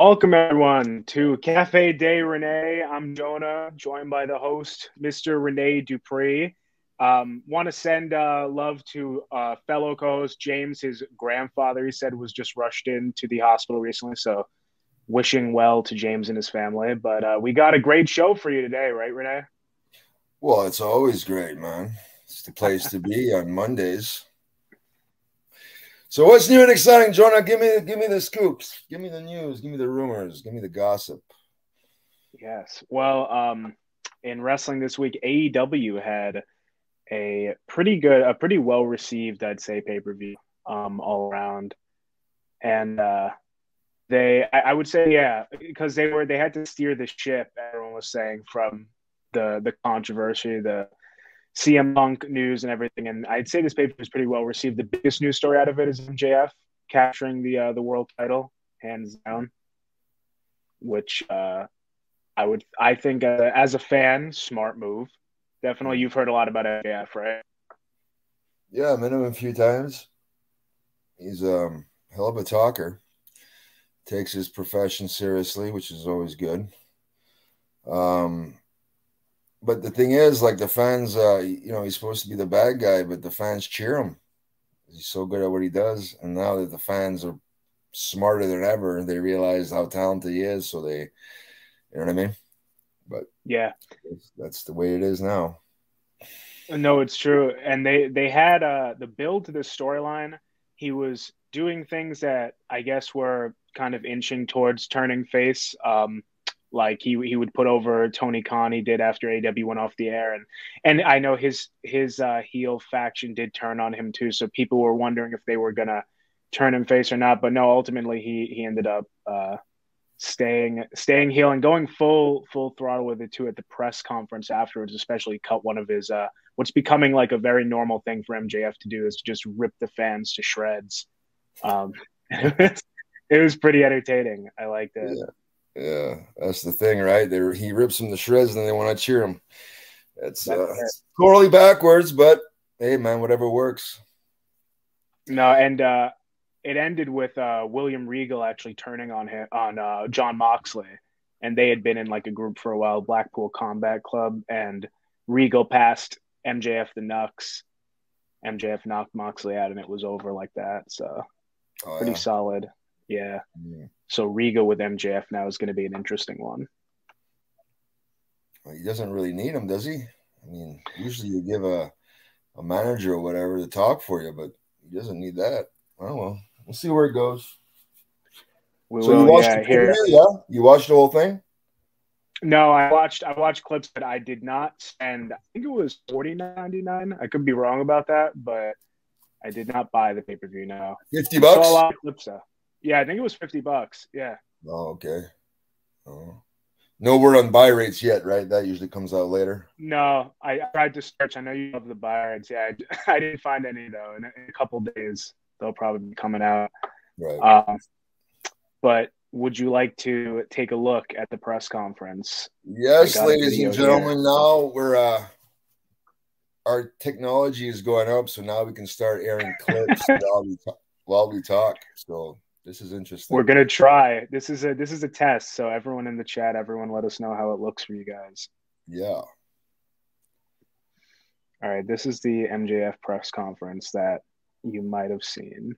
Welcome, everyone, to Cafe de Rene. I'm Jonah, joined by the host, Mr. Rene Dupree. Um, Want to send uh, love to uh, fellow co host James. His grandfather, he said, was just rushed into the hospital recently. So, wishing well to James and his family. But uh, we got a great show for you today, right, Rene? Well, it's always great, man. It's the place to be on Mondays. So what's new and exciting, Jonah? Give me give me the scoops. Give me the news. Give me the rumors. Give me the gossip. Yes. Well, um, in wrestling this week, AEW had a pretty good, a pretty well received, I'd say, pay per view um, all around, and uh, they, I, I would say, yeah, because they were they had to steer the ship. Everyone was saying from the the controversy, the CM Punk news and everything. And I'd say this paper was pretty well received. The biggest news story out of it is MJF capturing the uh, the world title, hands down. Which uh, I would, I think, uh, as a fan, smart move. Definitely, you've heard a lot about MJF, right? Yeah, I met him a few times. He's um hell of a talker. Takes his profession seriously, which is always good. Um, but the thing is, like the fans, uh, you know, he's supposed to be the bad guy, but the fans cheer him. He's so good at what he does, and now that the fans are smarter than ever, they realize how talented he is. So they, you know what I mean? But yeah, that's the way it is now. No, it's true, and they they had uh the build to this storyline. He was doing things that I guess were kind of inching towards turning face. Um, like he he would put over Tony Khan he did after AEW went off the air. And and I know his his uh, heel faction did turn on him too. So people were wondering if they were gonna turn him face or not. But no ultimately he he ended up uh, staying staying heel and going full full throttle with it too at the press conference afterwards especially cut one of his uh what's becoming like a very normal thing for MJF to do is to just rip the fans to shreds. Um it was pretty entertaining. I liked it. Yeah. Yeah, that's the thing, right? They he rips them to shreds, and they want to cheer him. It's, uh, it's totally backwards, but hey, man, whatever works. No, and uh, it ended with uh, William Regal actually turning on him on uh, Jon Moxley, and they had been in like a group for a while, Blackpool Combat Club, and Regal passed MJF the Nux. MJF knocked Moxley out, and it was over like that. So oh, pretty yeah. solid. Yeah. yeah. So Regal with MJF now is going to be an interesting one. Well, he doesn't really need him, does he? I mean, usually you give a a manager or whatever to talk for you, but he doesn't need that. Oh well, we'll see where it goes. We so will, you watched yeah, here. yeah? You watched the whole thing? No, I watched I watched clips that I did not spend. I think it was forty ninety nine. I could be wrong about that, but I did not buy the pay per view. Now fifty bucks. Saw a lot of clips though. Yeah, I think it was fifty bucks. Yeah. Oh, okay. Oh. No word on buy rates yet, right? That usually comes out later. No, I tried to search. I know you love the buy rates. Yeah, I, I didn't find any though. In a, in a, couple days, they'll probably be coming out. Right. Um, but would you like to take a look at the press conference? Yes, ladies and gentlemen. Here. Now we're uh, our technology is going up, so now we can start airing clips while we while we talk. So this is interesting. We're gonna try. This is a this is a test. So everyone in the chat, everyone, let us know how it looks for you guys. Yeah. All right. This is the MJF press conference that you might have seen.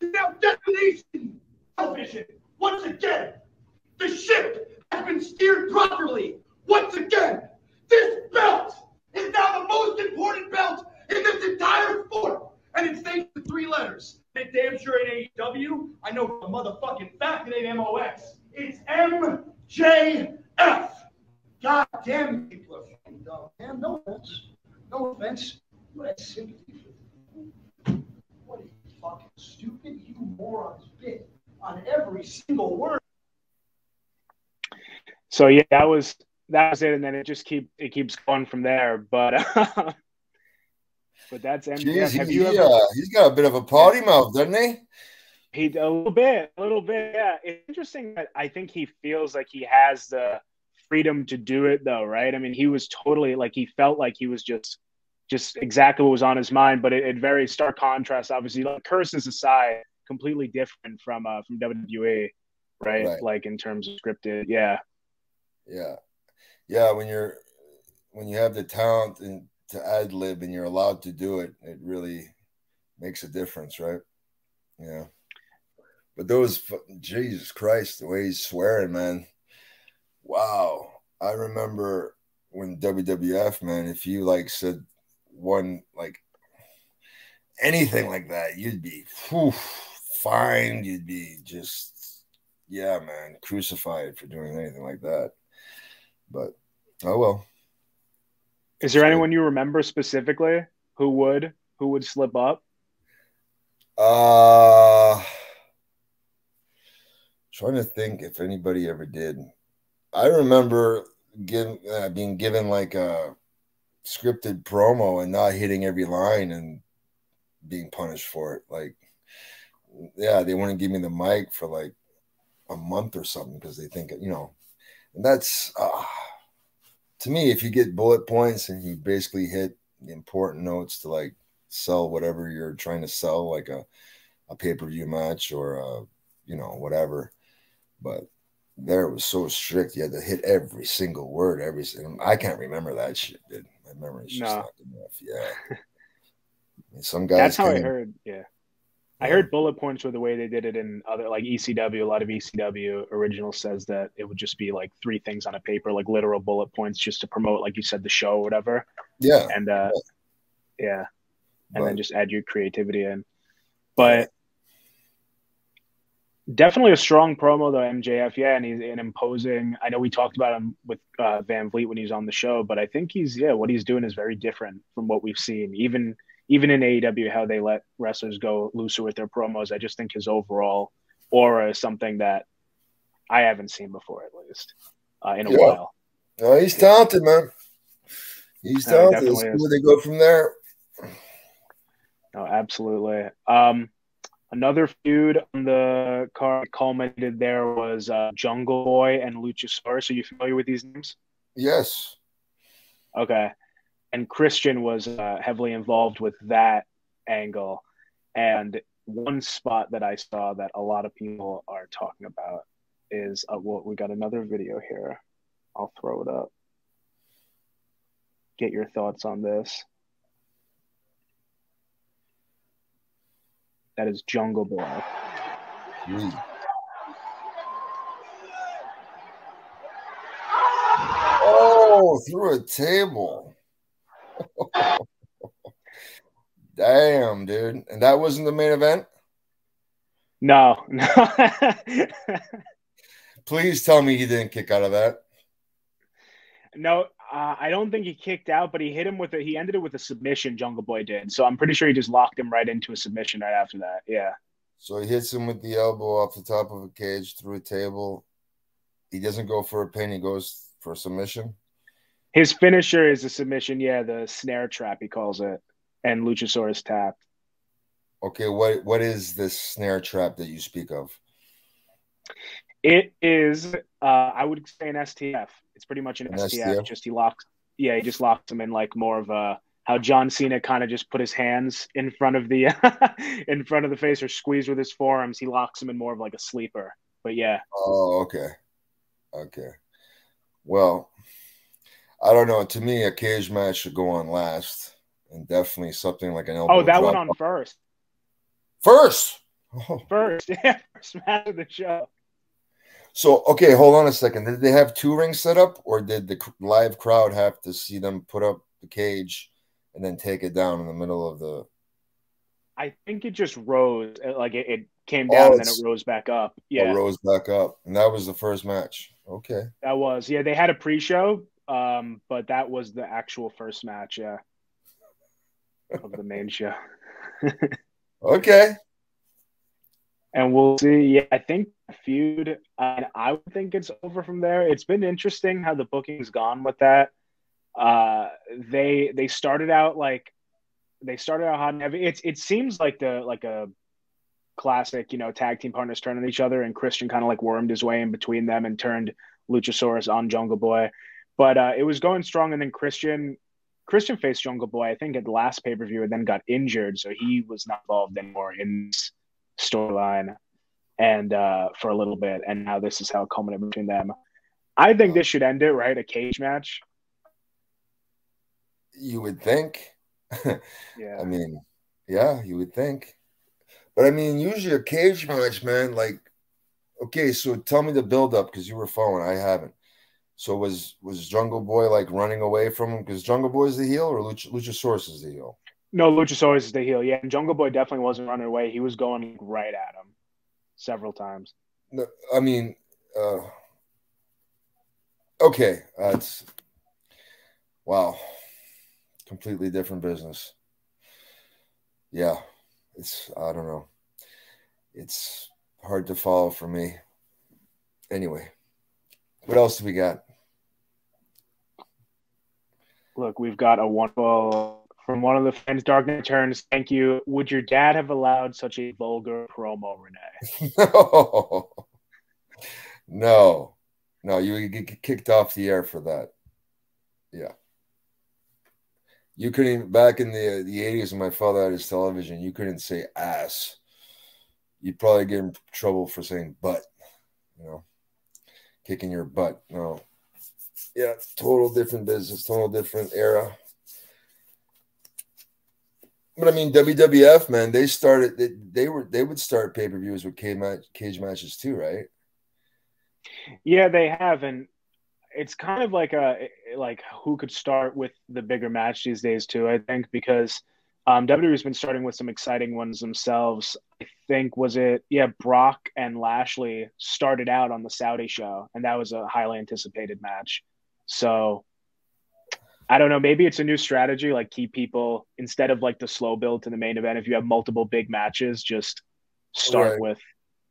Now, destination television. Once again, the ship has been steered properly. Once again, this belt is now the most important belt in this entire sport and it stays with three letters. It damn sure ain't AEW. I know for a motherfucking fact it ain't MOX. It's MJF. God damn people are fucking dumb. Damn, no offense. No offense. You had sympathy for What a fucking stupid you morons bit on every single word. So yeah, that was that was it, and then it just keep it keeps going from there. But but that's MJF. Jeez, Have you ever? Uh, he's got a bit of a potty mouth, doesn't he? He a little bit, a little bit. Yeah, it's interesting that I think he feels like he has the freedom to do it, though, right? I mean, he was totally like he felt like he was just just exactly what was on his mind, but it, it very stark contrast. Obviously, like curses aside, completely different from uh, from WWE, right? Right. Like in terms of scripted. Yeah. Yeah, yeah. When you're when you have the talent and to ad lib and you're allowed to do it, it really makes a difference, right? Yeah. But those, Jesus Christ, the way he's swearing, man. Wow. I remember when WWF, man, if you like said one, like anything like that, you'd be whew, fined. You'd be just, yeah, man, crucified for doing anything like that. But, oh well. Is there anyone you remember specifically who would who would slip up? Uh trying to think if anybody ever did. I remember given uh, being given like a scripted promo and not hitting every line and being punished for it. Like, yeah, they wouldn't give me the mic for like a month or something because they think you know, and that's uh, to me. If you get bullet points and you basically hit the important notes to like sell whatever you're trying to sell, like a a pay per view match or a you know whatever, but there it was so strict. You had to hit every single word, every single. I can't remember that shit, dude. My memory's just No. not enough. Yeah. Mean, Some guys. That's how I heard. Yeah. I heard bullet points were the way they did it in other like ECW. A lot of ECW original says that it would just be like three things on a paper, like literal bullet points, just to promote, like you said, the show or whatever. Yeah. And uh, yeah, and then just add your creativity in. But definitely a strong promo though, MJF. Yeah, and he's an imposing. I know we talked about him with uh, Van Vliet when he's on the show, but I think he's yeah, what he's doing is very different from what we've seen. Even even in AEW, how they let wrestlers go looser with their promos. I just think his overall aura is something that I haven't seen before, at least uh, in a Yeah. while. No, he's talented, man. He's talented. Let's see where they go from there. No, absolutely. Um, another feud on the card culminated there was uh, Jungle Boy and Luchasaurus. Are you familiar with these names? Yes. Okay. And Christian was uh, heavily involved with that angle. And one spot that I saw that a lot of people are talking about is uh, well, we got another video here. I'll throw it up. Get your thoughts on this. That is Jungle Boy. Sweet. Oh, through a table. Damn, dude. And that wasn't the main event? No, no. Please tell me he didn't kick out of that. no, uh, I don't think he kicked out, but he hit him with a. He ended it with a submission. Jungle Boy did, so I'm pretty sure he just locked him right into a submission right after that. Yeah, So he hits him with the elbow off the top of a cage through a table. He doesn't go for a pin, he goes for a submission. his finisher is a submission. Yeah, the snare trap he calls it, and Luchasaurus tapped. Okay, what what is this snare trap that you speak of? It is, uh, I would say an STF. It's pretty much an, An STF. STF? Just he locks. Yeah, he just locks him in like more of a how John Cena kind of just put his hands in front of the in front of the face or squeeze with his forearms. He locks him in more of like a sleeper. But yeah, Oh, okay. Okay. Well, I don't know. To me, a cage match should go on last, and definitely something like an elbow. oh, that went on first. first. Oh. First, yeah, first match of the show. So, okay, hold on a second. Did they have two rings set up, or did the live crowd have to see them put up the cage and then take it down in the middle of the? I think it just rose, uh, like it, it came Oh, down and then it rose back up. Yeah, rose back up, and that was the first match. Okay. that was. Yeah, they had a pre-show, um, but that was the actual first match. Yeah, of the main show. Okay. And we'll see. Yeah, I think feud. Uh, I think it's over from there. It's been interesting how the booking's gone with that. Uh, they they started out like they started out hot and heavy. It's it seems like the like a classic, you know, tag team partners turning each other, and Christian kind of like wormed his way in between them and turned Luchasaurus on Jungle Boy. But uh, it was going strong, and then Christian Christian faced Jungle Boy, I think, at the last pay per view, and then got injured, so he was not involved anymore in this storyline and uh, for a little bit, and now this is how it culminated between them. I think this should end it, right? A cage match. You would think. Yeah. I mean, yeah, you would think. But I mean, usually a cage match, man, like okay, so tell me the build up because you were following. I haven't. So was was Jungle Boy like running away from him because Jungle Boy is the heel or Luch- Luchasaurus is the heel? No, Luchasaurus is the heel. Yeah, and Jungle Boy definitely wasn't running away. He was going right at him several times. No, I mean, uh, okay, that's wow, completely different business. Yeah, it's I don't know, it's hard to follow for me. Anyway, what else do we got? Look, we've got a wonderful from one of the fans, Dark Knight Returns. Thank you. Would your dad have allowed such a vulgar promo, Rene? no, no, no. You would get kicked off the air for that. Yeah. You couldn't back in the the eighties when my father had his television. You couldn't say ass. You'd probably get in trouble for saying butt. You know, kicking your butt. No. Yeah, total different business, total different era. But I mean, WWF man, they started. They, they were they would start pay per views with cage, match, cage matches too, right? Yeah, they have, and it's kind of like a like who could start with the bigger match these days too. I think because um, WWE's been starting with some exciting ones themselves. I think was it yeah Brock and Lashley started out on the Saudi show, and that was a highly anticipated match. So I don't know. Maybe it's a new strategy, like keep people instead of like the slow build to the main event. If you have multiple big matches, just start Right. with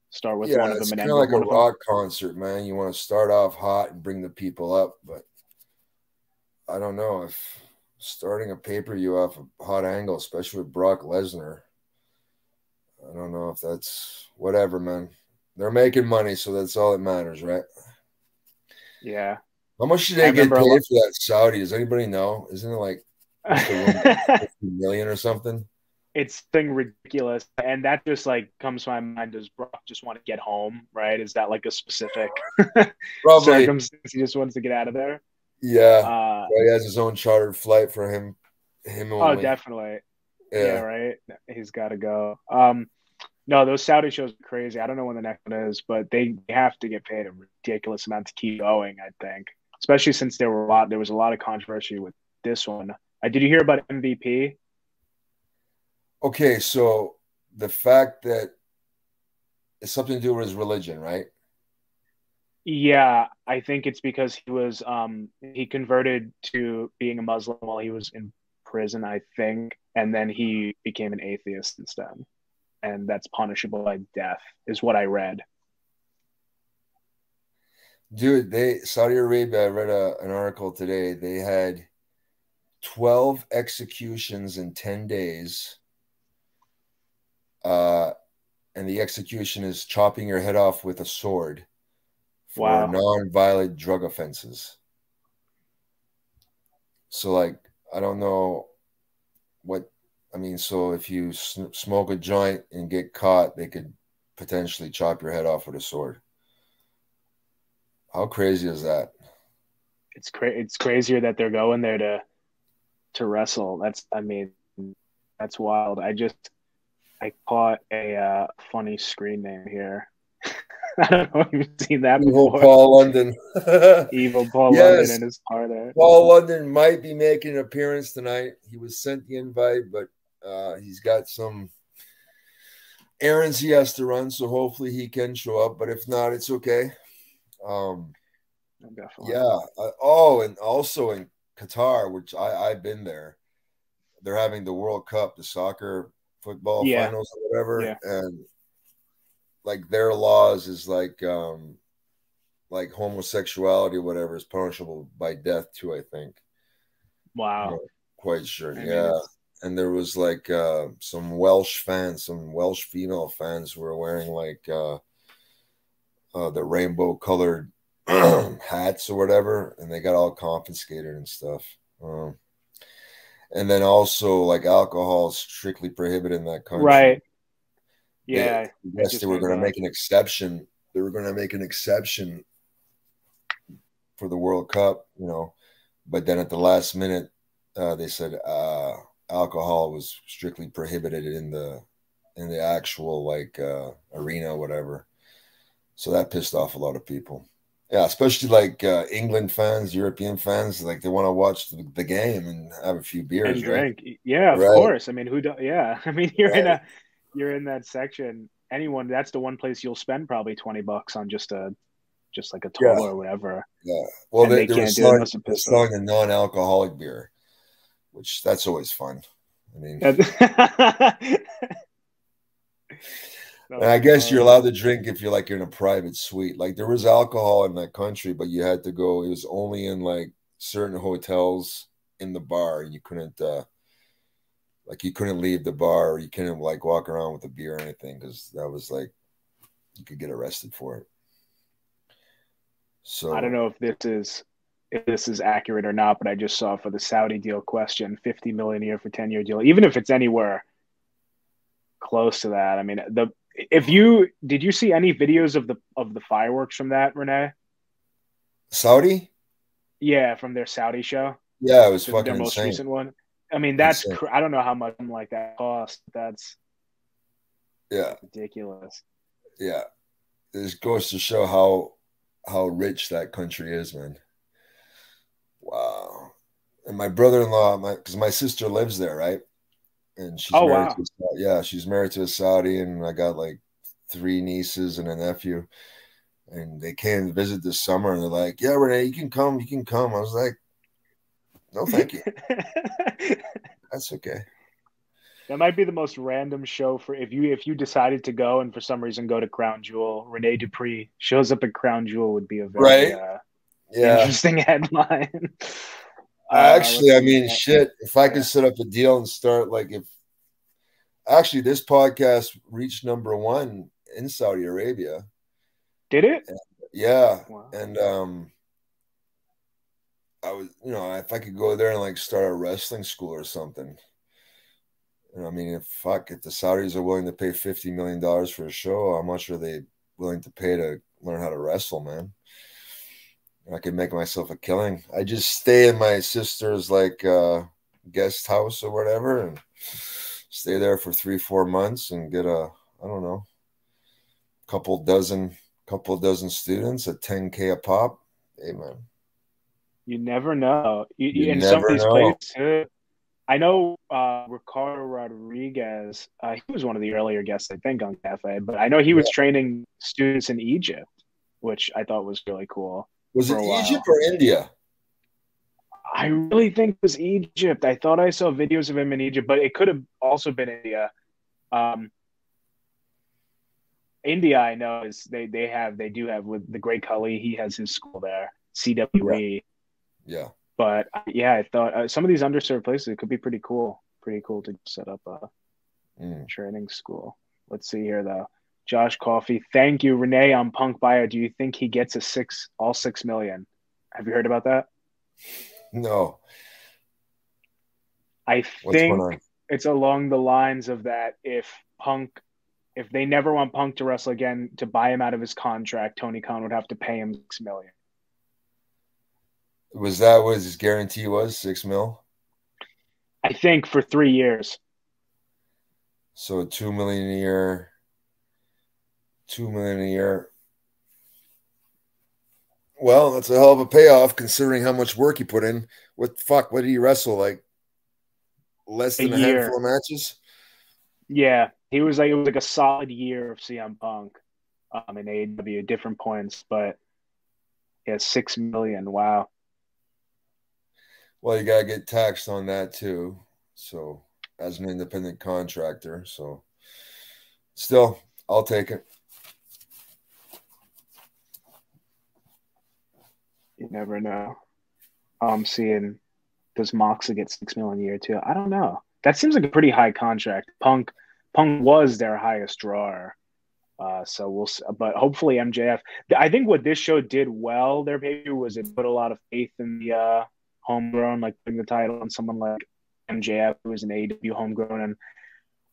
start with yeah, one of it's them and kind of like a one of them. rock concert, man. You want to start off hot and bring the people up, but I don't know if starting a pay per view off a hot angle, especially with Brock Lesnar. I don't know if that's whatever, man. They're making money, so that's all that matters, right? Yeah. How much did I they get paid for that Saudi? Does anybody know? Isn't it like 50 million or something? it's thing ridiculous and that just like comes to my mind does brock just want to get home right is that like a specific Probably, circumstance he just wants to get out of there yeah. uh he has his own chartered flight for him. Him oh definitely yeah, yeah. right he's got to go um no those saudi shows are crazy i don't know when the next one is but they have to get paid a ridiculous amount to keep going i think especially since there were a lot there was a lot of controversy with this one uh, did you hear about mvp Okay, so the fact that it's something to do with his religion, right? Yeah, I think it's because he was um he converted to being a Muslim while he was in prison, I think, and then he became an atheist instead. And that's punishable by death, is what I read. Dude, they Saudi Arabia, I read a, an article today. They had 12 executions in 10 days. Uh, and the execution is chopping your head off with a sword for Wow. non-violent drug offenses. So, like, I don't know what I mean. So, if you smoke a joint and get caught, they could potentially chop your head off with a sword. How crazy is that? It's cra- it's crazier that they're going there to to wrestle. That's I mean, that's wild. I just I caught a uh, funny screen name here. I don't know if you've seen that Evil before. Paul London. Evil Paul Yes. London and his car there. Paul London might be making an appearance tonight. He was sent the invite, but uh, he's got some errands he has to run, so hopefully he can show up. But if not, it's okay. Um, Definitely. yeah. Uh, oh, and also in Qatar, which I, I've been there, they're having the World Cup, the soccer football Yeah. finals or whatever, Yeah. and like their laws is like um like homosexuality or whatever is punishable by death too, I think. Wow. Not quite sure. I yeah. And there was like uh some Welsh fans, some Welsh female fans were wearing like uh uh the rainbow colored hats or whatever, and they got all confiscated and stuff. Um and then also like alcohol is strictly prohibited in that country. Right. Yeah, they, guess they were going to make an exception. They were going to make an exception for the World Cup, you know, but then at the last minute, uh, they said uh, alcohol was strictly prohibited in the in the actual like uh, arena, whatever. So that pissed off a lot of people. Yeah, especially like uh, England fans, European fans, like they want to watch the, the, game and have a few beers and drink. Right? Yeah, of right. course. I mean, who? Do, yeah, I mean, you're right. in a you're in that section. Anyone, that's the one place you'll spend probably twenty bucks on just a just like a total yeah. or whatever. Yeah. Well, they, they, they were selling, selling a non-alcoholic beer, which that's always fun. I mean, And I guess you're allowed to drink if you're like you're in a private suite. Like there was alcohol in that country, but you had to go. It was only in like certain hotels in the bar. and You couldn't, uh like, you couldn't leave the bar. Or you couldn't like walk around with a beer or anything because that was like you could get arrested for it. So I don't know if this is if this is accurate or not, but I just saw for the Saudi deal question, 50 million a year for 10 year deal. Even if it's anywhere close to that, I mean, the if you did you see any videos of the of the fireworks from that, Rene? Saudi? Yeah, from their Saudi show. Yeah, it was fucking their most insane. recent one. I mean, that's cr- I don't know how much like that cost. That's yeah ridiculous. Yeah, this goes to show how how rich that country is, man. Wow. And my brother-in-law, my because my sister lives there, right? And she's oh, married wow. to a, yeah, she's married to a Saudi, and I got like three nieces and a nephew, and they came to visit this summer, and they're like, "Yeah, Rene, you can come, you can come." I was like, "No, thank you, that's okay." That might be the most random show for if you if you decided to go and for some reason go to Crown Jewel. Rene Dupree shows up at Crown Jewel would be a very right? uh, yeah. interesting headline. Uh, actually, I mean, shit. If I could set up a deal and start like if actually this podcast reached number one in Saudi Arabia. Did it? And, yeah, wow. and um, I was, you know, if I could go there and like start a wrestling school or something. You know, I mean, if fuck, if the Saudis are willing to pay fifty million dollars for a show, how much are they willing to pay to learn how to wrestle, man? I could make myself a killing. I just stay in my sister's like uh, guest house or whatever and stay there for three, four months and get a, I don't know, couple dozen, couple dozen students at 10K a pop. Amen. You never know. You, you in some of these know. places, I know uh, Ricardo Rodriguez. Uh, he was one of the earlier guests, I think, on Cafe. But I know he was yeah. training students in Egypt, which I thought was really cool. Was it Egypt or India? I really think it was Egypt. I thought I saw videos of him in Egypt, but it could have also been India. Um, India, I know is they they have they do have with the Great Khali. He has his school there, CWE. Yeah. yeah. But yeah, I thought uh, some of these underserved places it could be pretty cool. Pretty cool to set up a mm. training school. Let's see here though. Josh Coffey, thank you, Rene on Punk Bio. Do you think he gets a six, all six million? Have you heard about that? No. I think it's along the lines of that. If Punk, if they never want Punk to wrestle again, to buy him out of his contract, Tony Khan would have to pay him six million. Was that what his guarantee was? Six mil? I think for three years. So two million a year two million a year. Well, that's a hell of a payoff considering how much work he put in. What fuck? What did he wrestle like? Less than a, a handful of matches. Yeah, he was like it was like a solid year of CM Punk, um, in AEW, different points, but yeah, six million. Wow. Well, you gotta get taxed on that too. So, as an independent contractor, so still, I'll take it. You never know. I'm seeing does Moxley get six million a year too? I don't know. That seems like a pretty high contract. Punk Punk was their highest drawer. Uh, so we'll, but hopefully MJF. I think what this show did well, their pay was it put a lot of faith in the uh, homegrown, like putting the title on someone like MJF, who is an AEW homegrown, and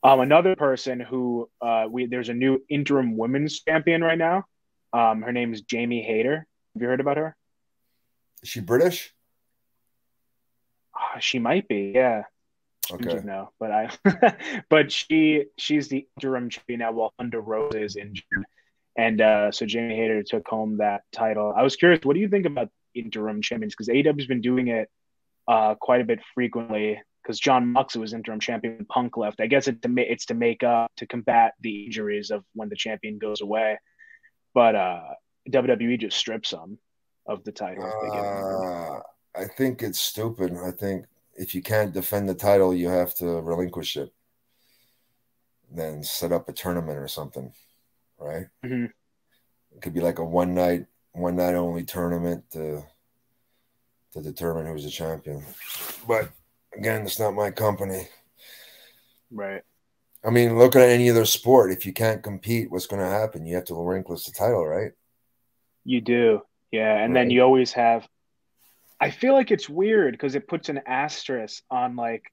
Um, another person who uh, we there's a new interim women's champion right now. Um, her name is Jamie Hayter. Have you heard about her? Is she British? Uh, she might be, yeah. Okay. No, but I, but she she's the interim champion now while Thunder Rosa is injured, and uh, so Jamie Hayter took home that title. I was curious, what do you think about interim champions? Because AEW's been doing it uh, quite a bit frequently. Because Jon Moxley was interim champion, when Punk left. I guess it's to ma- it's to make up to combat the injuries of when the champion goes away. But uh, WWE just strips them of the title. if they get injured. Uh, I think it's stupid. I think if you can't defend the title, you have to relinquish it. Then set up a tournament or something, right? Mhm. It could be like a one night, one night only tournament to to determine who's the champion. But again, it's not my company. Right. I mean, look at any other sport. If you can't compete, what's going to happen? You have to relinquish the title, right? You do. Yeah. And then you always have I feel like it's weird because it puts an asterisk on like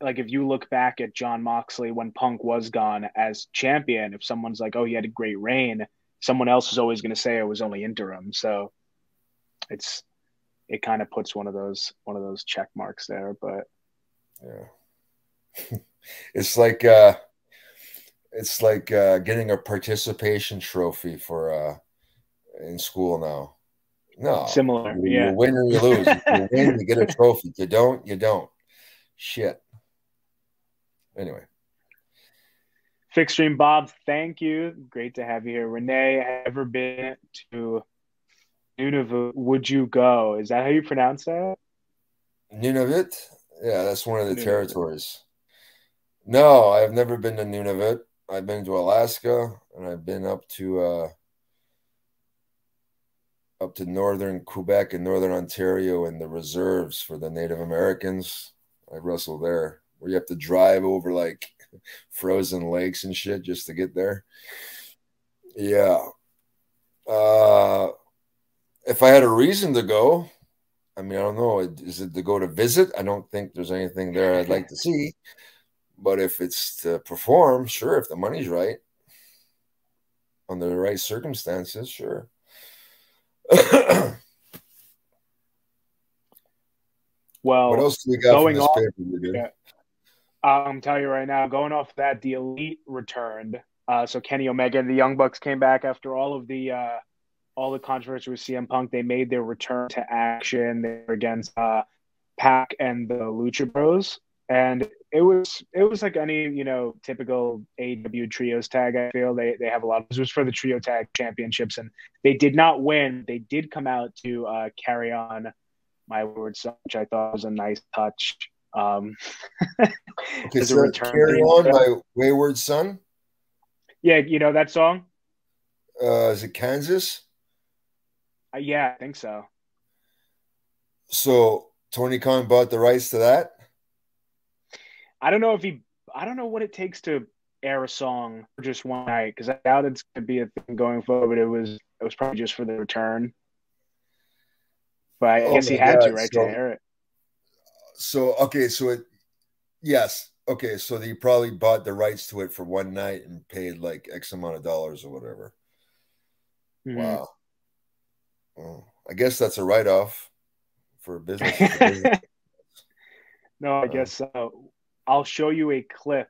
like if you look back at Jon Moxley when Punk was gone as champion, if someone's like, Oh, he had a great reign, someone else is always gonna say it was only interim. So it's it kind of puts one of those one of those check marks there. But Yeah. it's like uh it's like uh getting a participation trophy for uh in school now. No. similar. You, Yeah. you win or you lose. You win, you get a trophy. If you don't, you don't. Shit. Anyway. Fixed Stream Bob, thank you. Great to have you here. Rene, ever been to Nunavut? Would you go? Is that how you pronounce that? Nunavut? Yeah, that's one of the Nunavut. territories. No, I've never been to Nunavut. I've been to Alaska and I've been up to uh up to northern Quebec and northern Ontario and the reserves for the Native Americans. I wrestled there where you have to drive over like frozen lakes and shit just to get there. Yeah. Uh if I had a reason to go, I mean, I don't know. Is it to go to visit? I don't think there's anything there I'd like to see. But if it's to perform, sure. If the money's right, under the right circumstances, sure. what Well, else do we got going off- yeah. I'm telling you right now, going off that, the Elite returned. Uh, so Kenny Omega and the Young Bucks came back after all of the uh, all the controversy with CM Punk. They made their return to action. They were against uh, Pac and the Lucha Bros, and it was it was like any you know typical AEW trios tag. I feel they they have a lot. Of, this was for the trio tag championships, and they did not win. They did come out to uh, carry on my word, son, which I thought was a nice touch. Um, Okay, so carry on my wayward son. yeah, you know that song. Uh, is it Kansas? Uh, yeah, I think so. So Tony Khan bought the rights to that. I don't know if he. I don't know what it takes to air a song for just one night because I doubt it's going to be a thing going forward. But it was. It was probably just for the return. But I Oh guess he had to, right, so- to air it. So okay, so it yes. Okay, so they probably bought the rights to it for one night and paid like X amount of dollars or whatever. Mhm. Wow. Well, I guess that's a write off for a business. for business. no, I Uh, guess so. I'll show you a clip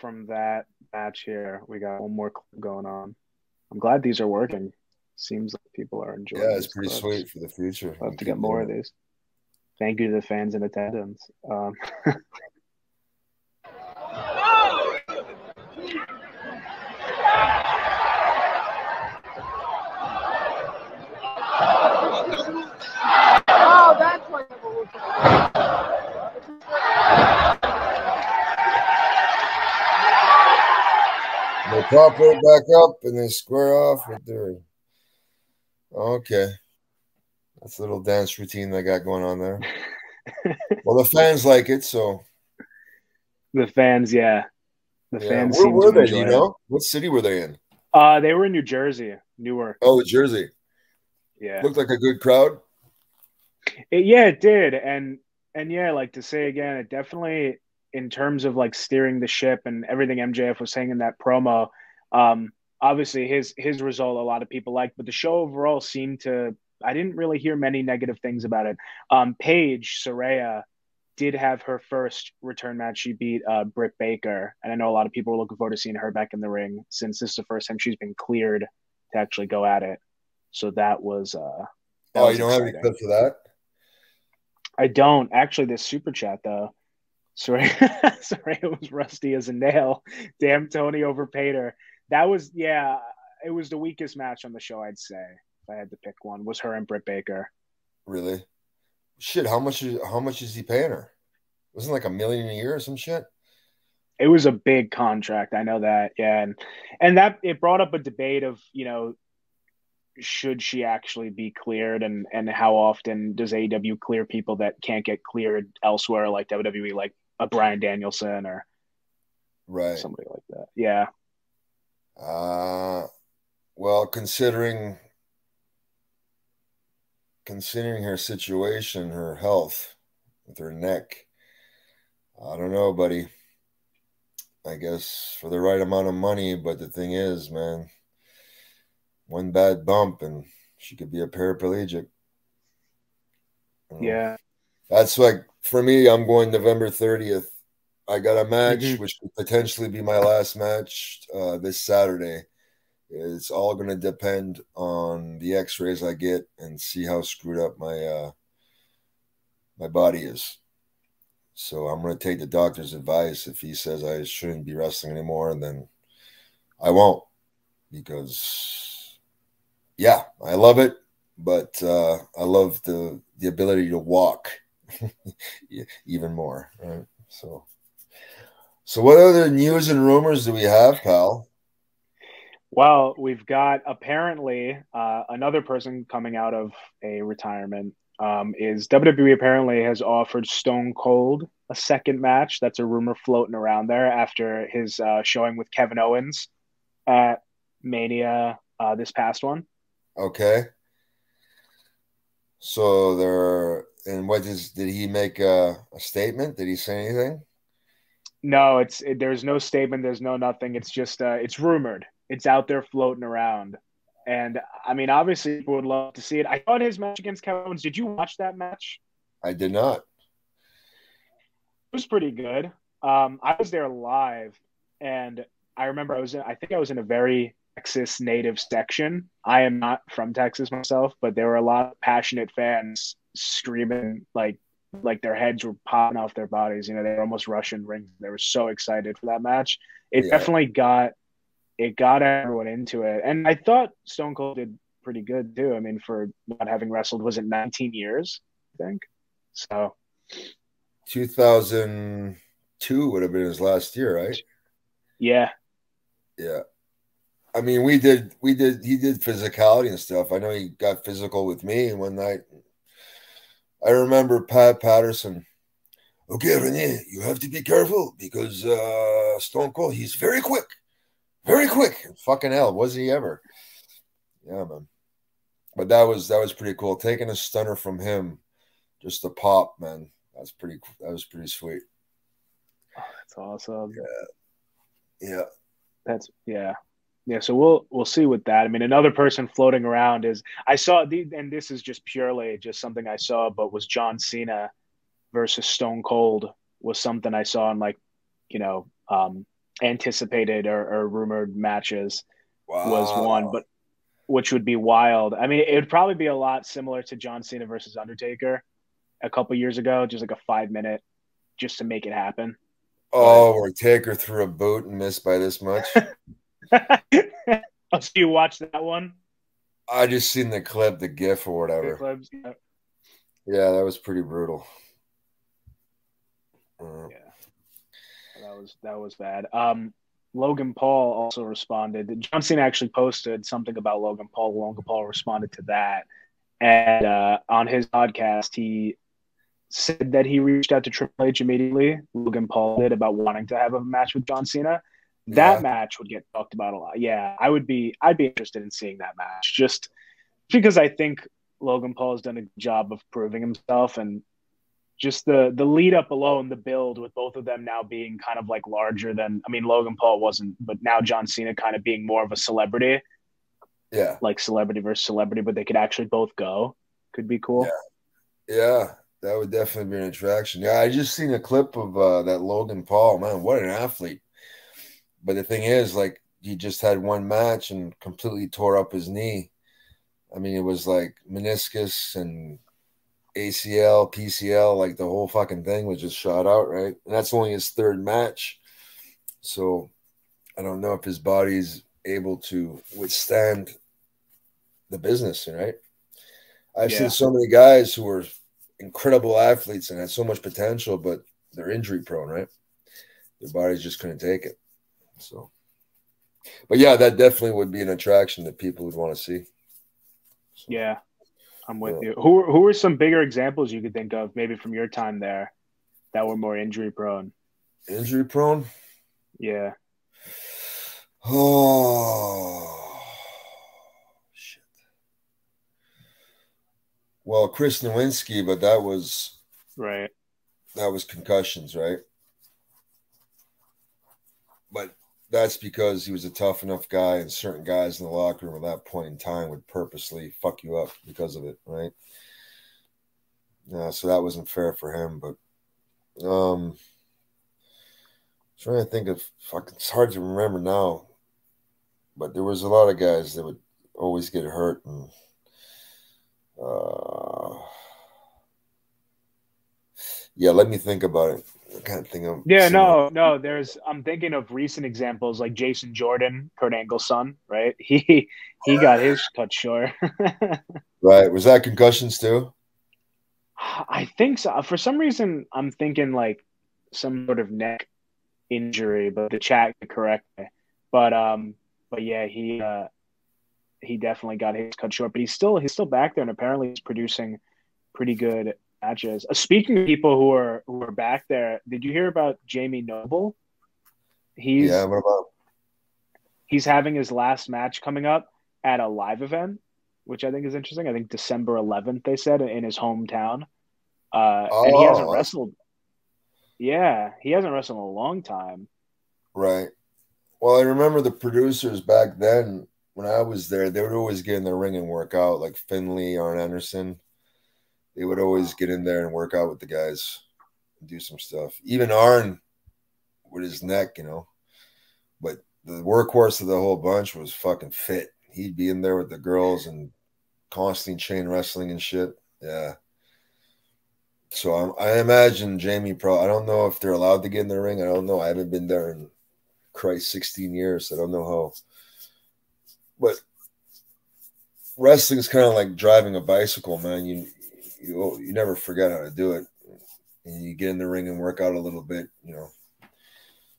from that match here. We got one more clip going on. I'm glad these are working. Seems like people are enjoying. yeah, it's pretty clips. sweet for the future. I'll have to get more of these. Thank you to the fans in attendance. Um, Oh, that's why I'm looking They pop right back up and then square off with their. Okay, that's a little dance routine they got going on there. well, the fans like it, so the fans, yeah, the yeah. fans. Where were they? You enjoy it. know what city were they in? Uh, they were in New Jersey, Newark. Oh, Jersey. Yeah, Looked like a good crowd. It- yeah, it did, and and yeah, like to say again, it definitely in terms of like steering the ship and everything MJF was saying in that promo, um, obviously his his result a lot of people liked, but the show overall seemed to I didn't really hear many negative things about it. Um, Paige Saraya did have her first return match. She beat uh, Britt Baker, and I know a lot of people are looking forward to seeing her back in the ring since this is the first time she's been cleared to actually go at it. So that was. Uh, that oh, was you don't exciting. have any clips of that? I don't actually. This super chat though. Sorry, sorry, it was rusty as a nail. Damn, Tony overpaid her. That was yeah. It was the weakest match on the show, I'd say. If I had to pick one, was her and Britt Baker. Really? Shit, how much is how much is he paying her? Wasn't it like a million a year or some shit? It was a big contract. I know that. Yeah, and and that it brought up a debate of you know should she actually be cleared and and how often does AEW clear people that can't get cleared elsewhere like WWE like a Bryan Danielson or Right. somebody like that. Yeah. Uh well, considering considering her situation, her health with her neck, I don't know, buddy. I guess for the right amount of money, but the thing is, man, one bad bump and she could be a paraplegic. Yeah. That's like for me, I'm going November 30th. I got a match, Mhm. which could potentially be my last match uh, this Saturday. It's all going to depend on the X-rays I get and see how screwed up my uh, my body is. So I'm going to take the doctor's advice. If he says I shouldn't be wrestling anymore, then I won't because yeah, I love it, but uh, I love the the ability to walk even more. Right? So, so what other news and rumors do we have, pal? Well, we've got apparently uh, another person coming out of a retirement. Um, is WWE apparently has offered Stone Cold a second match? That's a rumor floating around there after his uh, showing with Kevin Owens at Mania uh, this past one. Okay. So there, and what is? Did he make a, a statement? Did he say anything? No, it's it, there's no statement, there's no nothing. It's just uh, it's rumored. It's out there floating around. And I mean, obviously, people would love to see it. I thought his match against Kevin Owens. Did you watch that match? I did not. It was pretty good. Um, I was there live, and I remember I was in, I think I was in a very Texas native section. I am not from Texas myself, but there were a lot of passionate fans screaming like like their heads were popping off their bodies. You know, they were almost rushing rings. They were so excited for that match. It Yeah. definitely got it got everyone into it, and I thought Stone Cold did pretty good too. I mean, for not having wrestled, was it 19 years? I think so. 2002 would have been his last year, right? Yeah, Yeah. I mean, we did, we did, he did physicality and stuff. I know he got physical with me and one night. I remember Pat Patterson. Okay, Rene, you have to be careful because uh, Stone Cold, he's very quick, very quick. Fucking hell, was he ever? Yeah, man. But that was that was pretty cool. Taking a stunner from him, just a pop, man. That's pretty. That was pretty sweet. that's awesome. Yeah. Yeah. That's yeah. Yeah, so we'll we'll see with that. I mean, another person floating around is I saw the and this is just purely just something I saw, but was John Cena versus Stone Cold was something I saw in like, you know, um anticipated or, or rumored matches Wow. was one, but which would be wild. I mean, it would probably be a lot similar to John Cena versus Undertaker a couple years ago, just like a five minute just to make it happen. Oh, or Taker threw a boot and missed by this much. oh, so you watch that one? I just seen the clip, the GIF or whatever. clips? Yeah. Yeah, that was pretty brutal. Uh, That was that was bad. Um, Logan Paul also responded. John Cena actually posted something about Logan Paul. Logan Paul responded to that, and uh, on his podcast, he said that he reached out to Triple H immediately. Logan Paul did about wanting to have a match with John Cena. That Yeah. match would get talked about a lot. Yeah, I would be. I'd be interested in seeing that match just because I think Logan Paul has done a good job of proving himself and just the the lead up alone, the build with both of them now being kind of like larger than I mean Logan Paul wasn't, but now John Cena kind of being more of a celebrity, Yeah. like celebrity versus celebrity, but they could actually both go. Could be cool. Yeah. That would definitely be an attraction. Yeah, I just seen a clip of uh, that Logan Paul. Man, what an athlete! But the thing is, like, he just had one match and completely tore up his knee. I mean, it was like meniscus and ACL, PCL, like the whole fucking thing was just shot out, right? And that's only his third match. So I don't know if his body's able to withstand the business, right? I've Yeah. seen so many guys who are incredible athletes and had so much potential, but they're injury prone, right? Their bodies just couldn't take it. So, but yeah, that definitely would be an attraction that people would want to see. So, Yeah, I'm with Yeah. you. Who who are some bigger examples you could think of, maybe from your time there, that were more injury prone? Injury prone? Yeah, Oh, shit. Well, Chris Nowinski, but that was right. that was concussions, right? But that's because he was a tough enough guy, and certain guys in the locker room at that point in time would purposely fuck you up because of it, right? Yeah, so that wasn't fair for him. But um, trying to think of fucking, it's hard to remember now. But there was a lot of guys that would always get hurt, and uh, yeah, let me think about it. I can't think of Yeah, no, no. There's I'm thinking of recent examples like Jason Jordan, Kurt Angle's son, right? He he got his cut short. Right. Was that concussions too? I think so. For some reason, I'm thinking like some sort of neck injury, but the chat could correct me. But um, but yeah, he uh, he definitely got his cut short. But he's still he's still back there, and apparently he's producing pretty good matches. Uh, speaking of people who are who are back there, did you hear about Jamie Noble? He's yeah. What about? he's having his last match coming up at a live event, which I think is interesting. I think December 11th, they said, in his hometown. Uh, and he hasn't Oh. wrestled. Yeah, he hasn't wrestled in a long time. Right. Well, I remember the producers back then when I was there. They would always get in the ring and work out, like Finlay, Arn Anderson. They would always get in there and work out with the guys, and do some stuff. Even Arn with his neck, you know. But the workhorse of the whole bunch was fucking fit. He'd be in there with the girls and constantly chain wrestling and shit. Yeah. So I, I imagine Jamie Pro. I don't know if they're allowed to get in the ring. I don't know. I haven't been there in Christ 16 years. I don't know how. But wrestling is kind of like driving a bicycle, man. You you you never forget how to do it. And you get in the ring and work out a little bit, you know.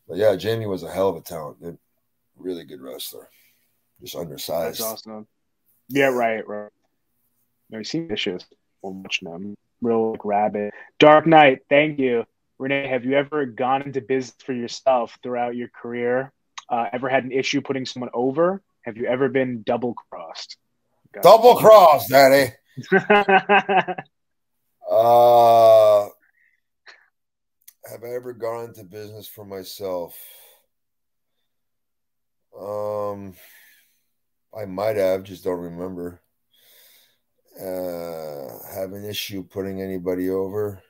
But yeah, Jamie was a hell of a talent. dude. Really good wrestler. Just undersized. That's awesome. Yeah, right, right. No, he seems vicious. Much them. Real like, rabbit. Dark Knight, thank you. Rene, have you ever gone into business for yourself throughout your career? Uh, ever had an issue putting someone over? Have you ever been double crossed? Double crossed, Daddy. Uh, have I ever gone into business for myself? Um, I might have, just don't remember. Uh, have an issue putting anybody over.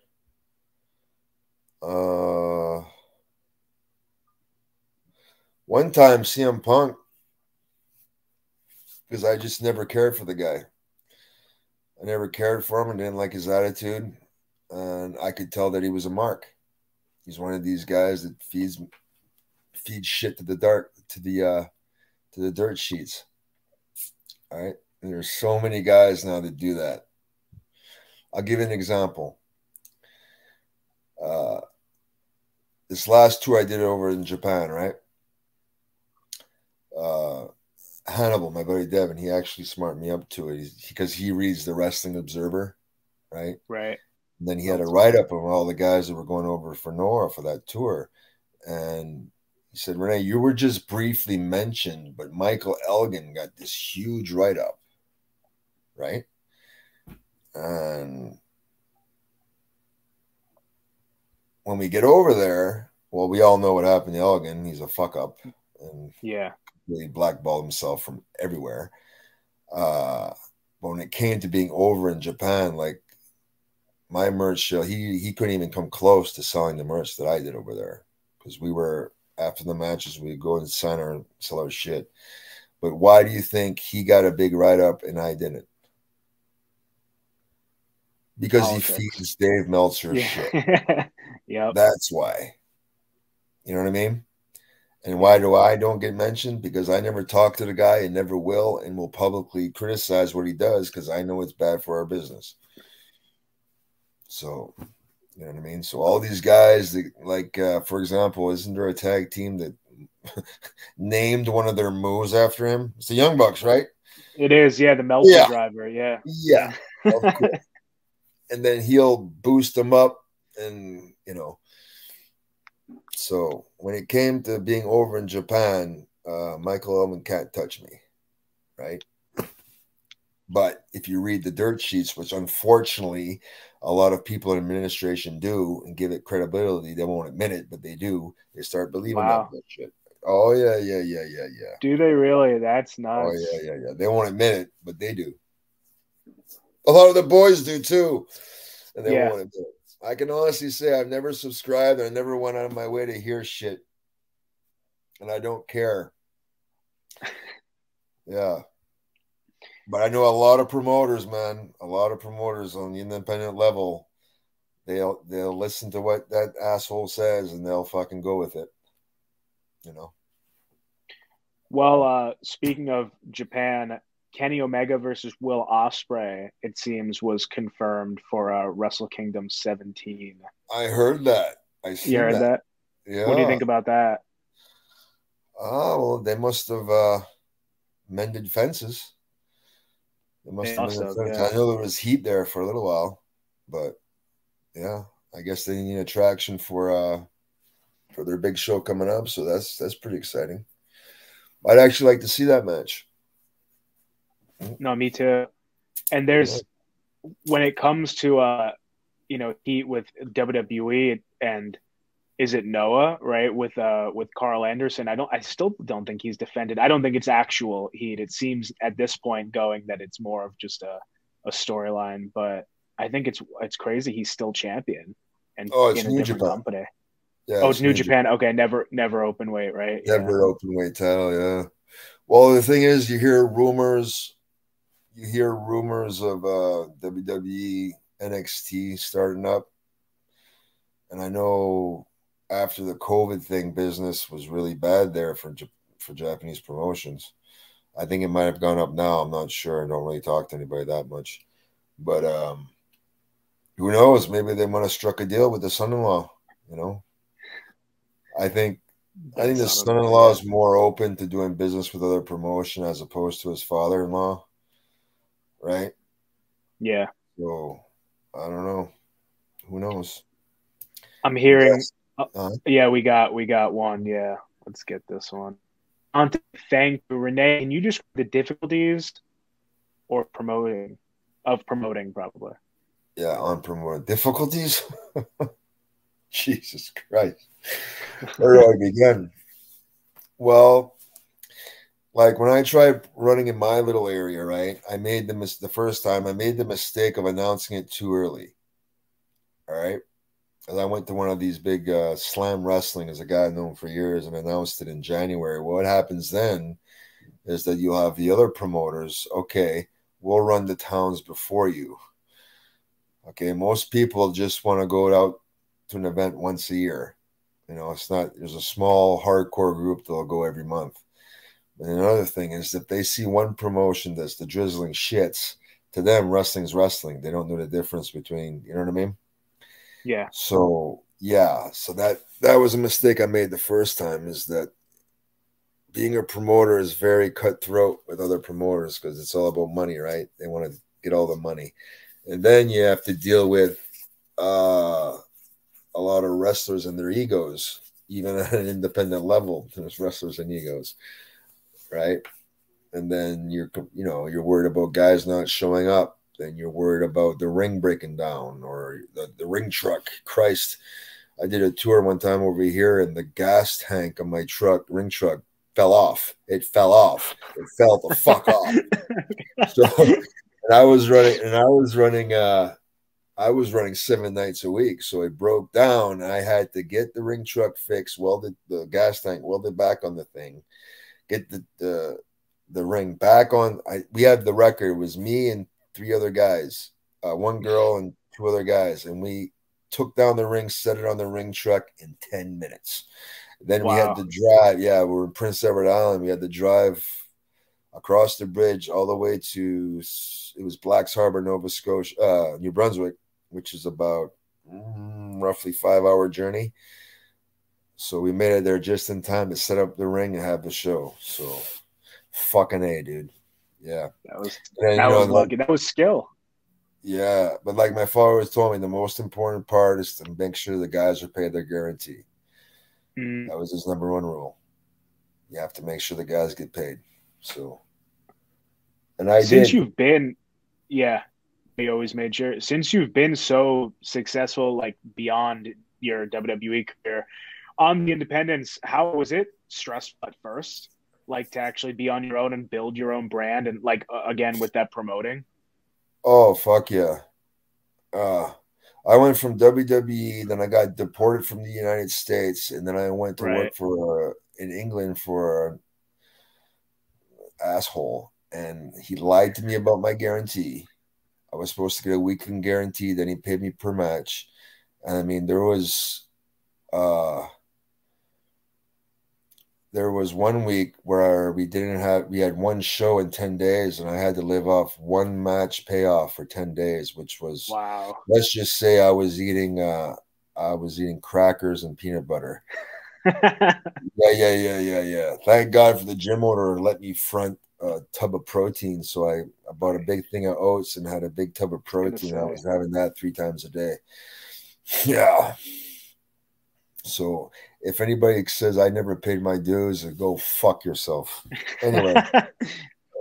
Uh, one time CM Punk, because I just never cared for the guy. I never cared for him and didn't like his attitude. And I could tell that he was a mark. He's one of these guys that feeds feeds shit to the dark to the uh to the dirt sheets. All right. And there's so many guys now that do that. I'll give you an example. Uh this last tour I did over in Japan, right? Uh Hannibal, my buddy Devin, he actually smarted me up to it because he reads the Wrestling Observer, right? right. And then he had a write up of all the guys that were going over for Noah for that tour. And he said, Rene, you were just briefly mentioned, but Michael Elgin got this huge write up, right? And when we get over there, well, we all know what happened to Elgin. He's a fuck up and Yeah. Really blackballed himself from everywhere. Uh, but when it came to being over in Japan, like my merch show, he he couldn't even come close to selling the merch that I did over there because we were after the matches we'd go and sign our sell our shit. But why do you think he got a big write up and I didn't? Because Politics. he feeds Dave Meltzer shit. Yeah. yep. That's why. You know what I mean? And why do I don't get mentioned? Because I never talk to the guy and never will, and will publicly criticize what he does because I know it's bad for our business. So, you know what I mean? So all these guys that like uh, for example, isn't there a tag team that named one of their moves after him? It's the Young Bucks, right? It is, yeah, the Meltzer Yeah. driver, yeah. Yeah. Of course. and then he'll boost them up and you know so when it came to being over in japan uh michael elgin can't touch me right but if you read the dirt sheets which unfortunately a lot of people in administration do and give it credibility they won't admit it but they do they start believing Wow. that bullshit oh yeah yeah yeah yeah yeah Do they really? That's nuts. Oh yeah, yeah, yeah. They won't admit it, but they do. A lot of the boys do too, and they Yeah. won't admit it. I can honestly say I've never subscribed and I never went out of my way to hear shit, and I don't care. Yeah, but I know a lot of promoters, man. A lot of promoters on the independent level. They'll they'll listen to what that asshole says and they'll fucking go with it. You know. Well, uh, speaking of Japan, Kenny Omega versus Will Ospreay, it seems, was confirmed for uh, Wrestle Kingdom 17. I heard that. I see You heard that. that? Yeah. What do you think about that? Oh, well, they must have uh, mended fences. They must They have mended have, fences. yeah. I know there was heat there for a little while, but yeah, I guess they need attraction for uh for their big show coming up. So that's that's pretty exciting. I'd actually like to see that match. No, me too. And there's when it comes to uh, you know, heat with WWE and is it Noah right with uh with Karl Anderson? I don't. I still don't think he's defended. I don't think it's actual heat. It seems at this point going that it's more of just a a storyline. But I think it's it's crazy. He's still champion and Oh, it's in a New different Japan. company. Yeah, Oh, it's New Japan. Okay, never never open weight, right? Yeah. Never open weight title, yeah. Well, the thing is, you hear rumors, you hear rumors of uh, WWE NXT starting up, and I know after the COVID thing, business was really bad there for for Japanese promotions. I think it might have gone up now. I'm not sure. I don't really talk to anybody that much, but um, who knows? Maybe they might have struck a deal with the son-in-law. You know, I think I think the Son of a- son-in-law is more open to doing business with other promotion as opposed to his father-in-law, right? Yeah, So I don't know. Who knows? I'm hearing. Yes. Uh-huh. Yeah, we got we got one. Yeah, let's get this one. On to thank you, Rene. Can you just the difficulties or promoting of promoting probably? Yeah, on promoting difficulties. Jesus Christ. Where do I begin? Well, like when I tried running in my little area, right? I made the mis- the first time I made the mistake of announcing it too early. All right. And I went to one of these big uh, slam wrestling as a guy I've known for years and announced it in January. What happens then is that you'll have the other promoters, okay, we'll run the towns before you. Okay, most people just want to go out to an event once a year. You know, it's not, there's a small hardcore group that'll go every month. And another thing is if they see one promotion that's the drizzling shits, to them, wrestling's wrestling. They don't know the difference between, you know what I mean? Yeah, So yeah, so that that was a mistake I made the first time is that being a promoter is very cutthroat with other promoters because it's all about money, right? They want to get all the money, and then you have to deal with uh, a lot of wrestlers and their egos, even at an independent level. There's wrestlers and egos, right? And then you're you know you're worried about guys not showing up then you're worried about the ring breaking down or the, the ring truck. Christ, I did a tour one time over here, and the gas tank of my truck, ring truck, fell off. It fell off. It fell the fuck off. So, and I was running, and I was running. uh I was running seven nights a week, so it broke down. I had to get the ring truck fixed, welded the gas tank, welded back on the thing, get the the, the ring back on. I we had the record. It was me and three other guys, uh, one girl and two other guys, and we took down the ring, set it on the ring truck in ten minutes. Then we had to drive. Yeah, we were in Prince Edward Island. We had to drive across the bridge all the way to it was Blacks Harbor, Nova Scotia, uh, New Brunswick, which is about mm, roughly five hour journey. So we made it there just in time to set up the ring and have the show. So fucking a, dude. Yeah. That was you that know, was like- lucky. That was skill. yeah, but like my father always told me, the most important part is to make sure the guys are paid their guarantee. Mm. That was his number one rule. You have to make sure the guys get paid. So, and I Since did. you've been, yeah, we always made sure. Since you've been so successful, like beyond your WWE career, on the independence, how was it stressful at first? Like to actually be on your own and build your own brand, and like uh, again with that promoting. Oh fuck yeah! Uh, I went from WWE, then I got deported from the United States, and then I went to work for uh, in England for an asshole, and he lied to me about my guarantee. I was supposed to get a weekend guarantee, then he paid me per match, and I mean there was, uh, there was one week where we didn't have we had one show in 10 days and i had to live off one match payoff for 10 days which was Wow. let's just say i was eating uh i was eating crackers and peanut butter. Yeah yeah yeah yeah yeah. Thank god for the gym owner to let me front a tub of protein. So i, I bought a big thing of oats and had a big tub of protein. I was having that three times a day. Yeah so if anybody says I never paid my dues, go fuck yourself. Anyway,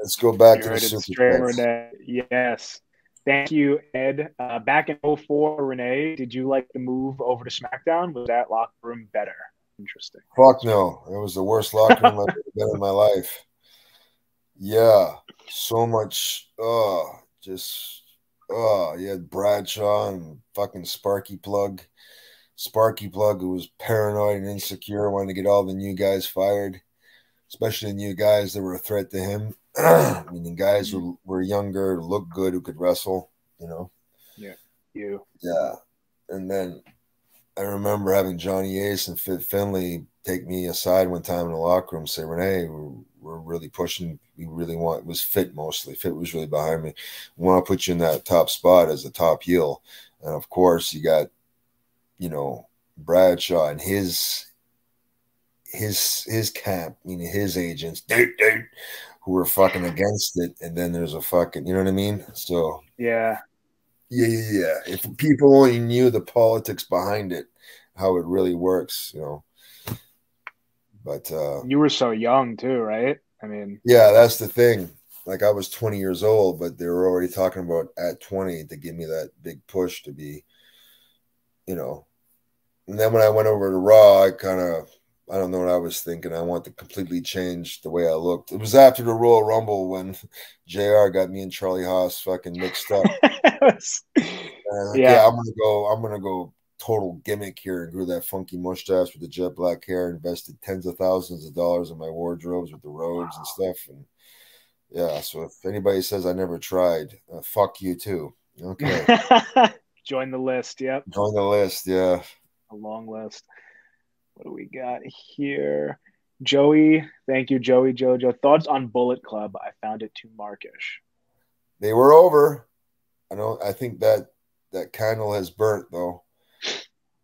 let's go back to the super Straight Chats. Rene. Yes. Thank you, Ed. Uh, back in 04, Rene, did you like the move over to SmackDown? Was that locker room better? Interesting. Fuck no. It was the worst locker room I've ever been in my life. Yeah. So much uh just uh you had Bradshaw and fucking Sparky Plug. Sparky Plug who was paranoid and insecure, wanted to get all the new guys fired, especially the new guys that were a threat to him. I mean the guys who mm-hmm. were younger, looked good, who could wrestle, you know. Yeah. You. Yeah. And then I remember having Johnny Ace and Fit Finlay take me aside one time in the locker room, say, Rene, we're, we're really pushing. We really want, it was Fit mostly. Fit was really behind me. We want to put you in that top spot as a top heel. And of course, you got, you know, Bradshaw and his, his, his camp, meaning his agents, dude, dude, who were fucking against it. And then there's a fucking, you know what I mean? So, Yeah. yeah, yeah, yeah. If people only knew the politics behind it, how it really works, you know. But uh You were so young, too, right? I mean, yeah, that's the thing. Like I was 20 years old, but they were already talking about at 20 to give me that big push to be, you know. And then when I went over to Raw, I kind of I don't know what I was thinking. I want to completely change the way I looked. It was after the Royal Rumble when JR got me and Charlie Haas fucking mixed up. Was like, Yeah. yeah. I'm gonna go. I'm gonna go total gimmick here and grew that funky mustache with the jet black hair. Invested tens of thousands of dollars in my wardrobes with the robes and stuff. And yeah, so if anybody says I never tried, uh, fuck you too. Okay, Join the list. Yep. join the list. Yeah, A long list. What do we got here? Joey, thank you, Joey Jojo. Thoughts on Bullet Club? I found it too markish. they were over. I know. I think that that candle has burnt though.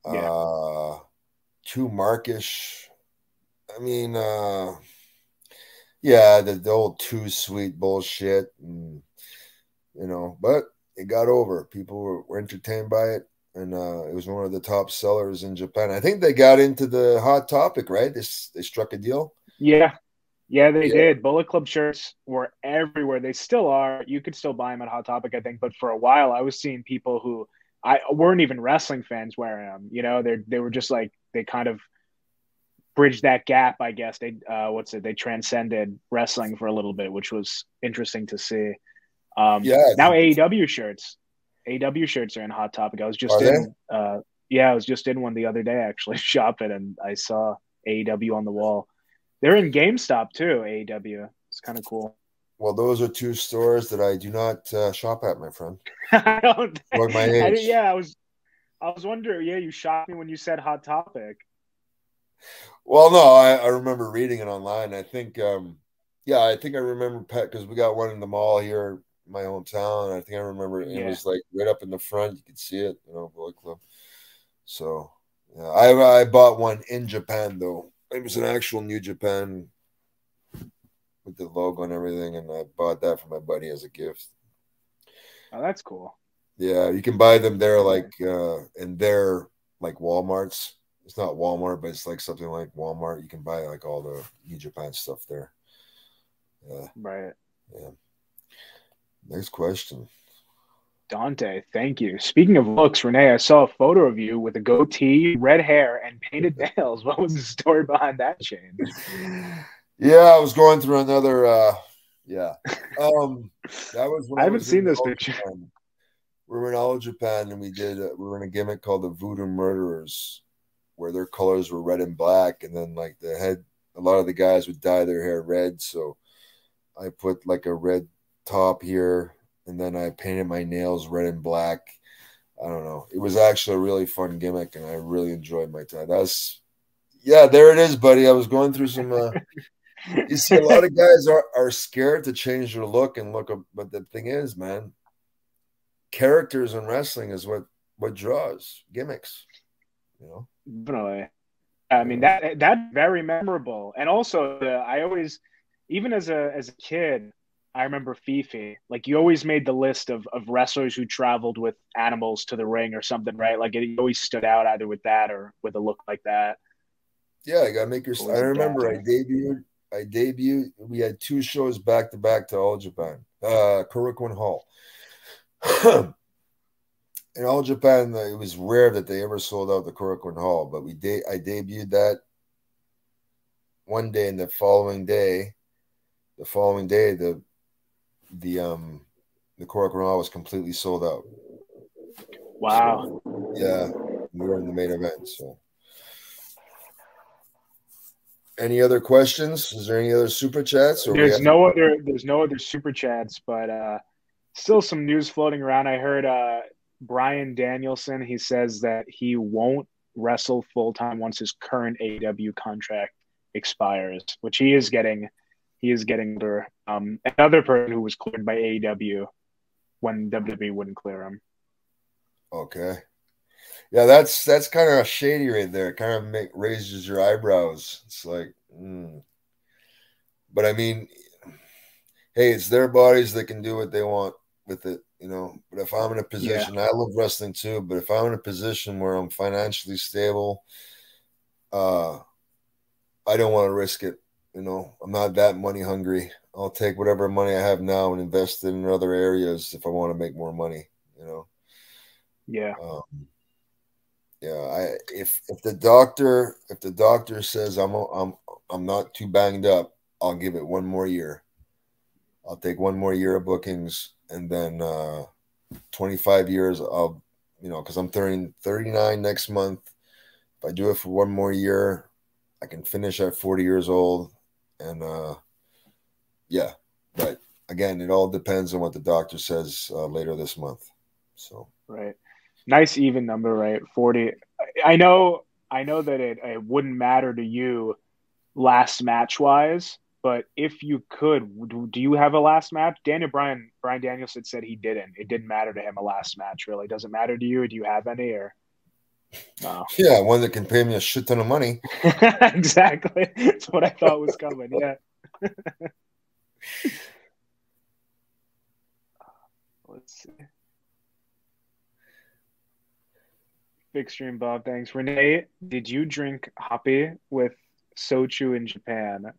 Yeah. Uh, too markish. I mean, uh, yeah, the, the old too sweet bullshit, and you know, but it got over. People were, were entertained by it, and uh, it was one of the top sellers in Japan. I think they got into the hot topic, right? They they struck a deal. Yeah. Yeah, they Yeah. did. Bullet Club shirts were everywhere. They still are. You could still buy them at Hot Topic, I think. But for a while, I was seeing people who I weren't even wrestling fans wearing them. You know, they they were just like they kind of bridged that gap. I guess they uh, what's it? They transcended wrestling for a little bit, which was interesting to see. Um, Yeah, Now AEW shirts, AEW shirts are in Hot Topic. I was just Are in. Uh, yeah, I was just in one the other day actually shopping, and I saw AEW on the wall. They're in GameStop too. AEW, It's kind of cool. Well, those are two stores that I do not uh, shop at, my friend. I don't. Or my I age. yeah, I was. I was wondering. Yeah, you shocked me when you said Hot Topic. Well, no, I, I remember reading it online. I think, um, yeah, I think I remember Pet because we got one in the mall here, my hometown. I think I remember it, Yeah. was like right up in the front. You could see it, you know, Bullet Club. So, yeah, I I bought one in Japan though. It was an actual New Japan with the logo and everything, and I bought that for my buddy as a gift. Oh, that's cool. Yeah, you can buy them there, like uh, in their like WalMarts. It's not Walmart, but it's like something like Walmart. You can buy like all the New Japan stuff there. Yeah. Right. Next question. Dante, thank you. Speaking of looks, Rene, I saw a photo of you with a goatee, red hair, and painted nails. What was the story behind that change? Yeah, I was going through another. uh Yeah, um, that was. When I haven't was seen this picture. Japan. We were in all of Japan, and we did. Uh, we were in a gimmick called the Voodoo Murderers, where their colors were red and black, and then like the head. A lot of the guys would dye their hair red, so I put like a red top here, and then I painted my nails red and black. I don't know. It was actually a really fun gimmick, and I really enjoyed my time. That's yeah, there it is, buddy. I was going through some. Uh, you see, a lot of guys are, are scared to change their look and look. Up but the thing is, man, characters in wrestling is what what draws gimmicks. You know. Definitely. I mean that that very memorable, and also uh, I always, even as a as a kid, I remember Fifi. Like you always made the list of of wrestlers who traveled with animals to the ring or something, right? Like it always stood out either with that or with a look like that. Yeah, I gotta make your. I remember I debuted. I debuted. We had two shows back to back to All Japan, uh, Korakuen Hall. In All Japan, uh, it was rare that they ever sold out the Korakuen Hall, but we de- I debuted that one day, and the following day, the following day, the the um the Korakuen Hall was completely sold out. Wow. Yeah, we were in the main event. So, any other questions? Is there any other super chats? Or There's no other there's no other super chats, but uh still some news floating around. I heard uh Bryan Danielson, he says that he won't wrestle full time once his current AEW contract expires, which he is getting he is getting older. Um another person who was cleared by AEW when WWE wouldn't clear him. Okay. Yeah, that's that's kind of shady right there. It Kind of make raises your eyebrows. It's like, mm. but I mean, hey, it's their bodies. that can do what they want with it, you know. But if I'm in a position, I love wrestling too. But if I'm in a position where I'm financially stable, uh, I don't want to risk it. You know, I'm not that money hungry. I'll take whatever money I have now and invest it in other areas if I want to make more money. You know. Yeah. Um, yeah, I if if the doctor if the doctor says I'm I'm I'm not too banged up, I'll give it one more year. I'll take one more year of bookings, and then uh, 25 years. I'll you know because I'm turning 39 next month. If I do it for one more year, I can finish at 40 years old, and uh, yeah. But again, it all depends on what the doctor says uh, later this month. So. Right. Nice even number, right? 40. I know I know that it, it wouldn't matter to you last match wise, but if you could, do, do you have a last match? Daniel Bryan Brian Danielson said he didn't. It didn't matter to him a last match really. Does it matter to you? Do you have any or no? Yeah, one that can pay me a shit ton of money. exactly. That's what I thought was coming. Yeah. Let's see. Big stream Bob, thanks. Rene, did you drink hoppy with shochu in Japan?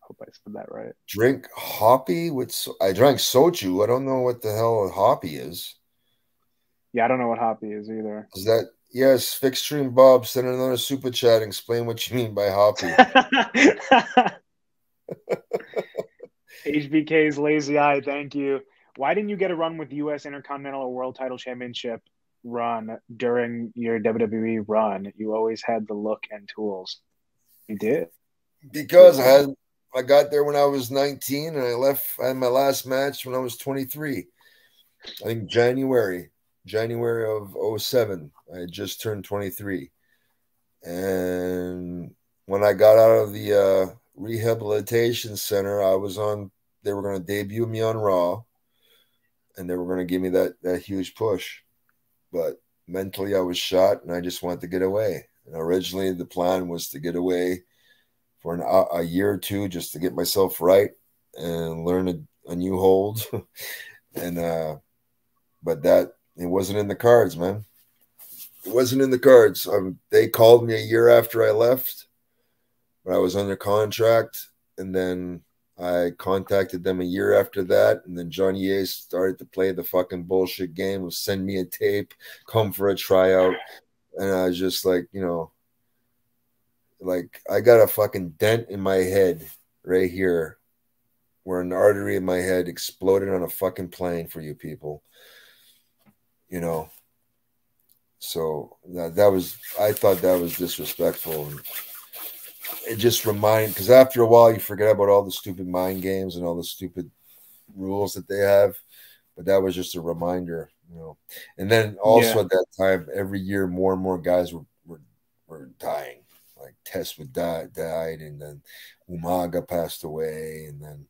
Hope I said that right. Drink hoppy with so- I drank soju. I don't know what the hell hoppy is. Yeah, I don't know what hoppy is either. Is that yes? Fixstream Bob send another super chat. and Explain what you mean by hoppy. HBK's lazy eye, thank you. Why didn't you get a run with U.S. Intercontinental or World Title Championship run during your WWE run? You always had the look and tools. You did because I had I got there when I was 19 and I left. I had my last match when I was 23. I think January, January of 07. I just turned 23. And when I got out of the uh, rehabilitation center, I was on, they were going to debut me on Raw and they were going to give me that, that huge push. But mentally, I was shot and I just wanted to get away. And originally, the plan was to get away for an, a year or two just to get myself right and learn a, a new hold. and, uh, but that, it wasn't in the cards, man. It wasn't in the cards. Um, they called me a year after I left, but I was under contract. And then I contacted them a year after that. And then Johnny Ace started to play the fucking bullshit game of send me a tape, come for a tryout. And I was just like, you know, like I got a fucking dent in my head right here where an artery in my head exploded on a fucking plane for you people. You know. So that, that was I thought that was disrespectful and it just reminded because after a while you forget about all the stupid mind games and all the stupid rules that they have. But that was just a reminder, you know. And then also yeah. at that time, every year more and more guys were were, were dying like Test would die, died, and then Umaga passed away, and then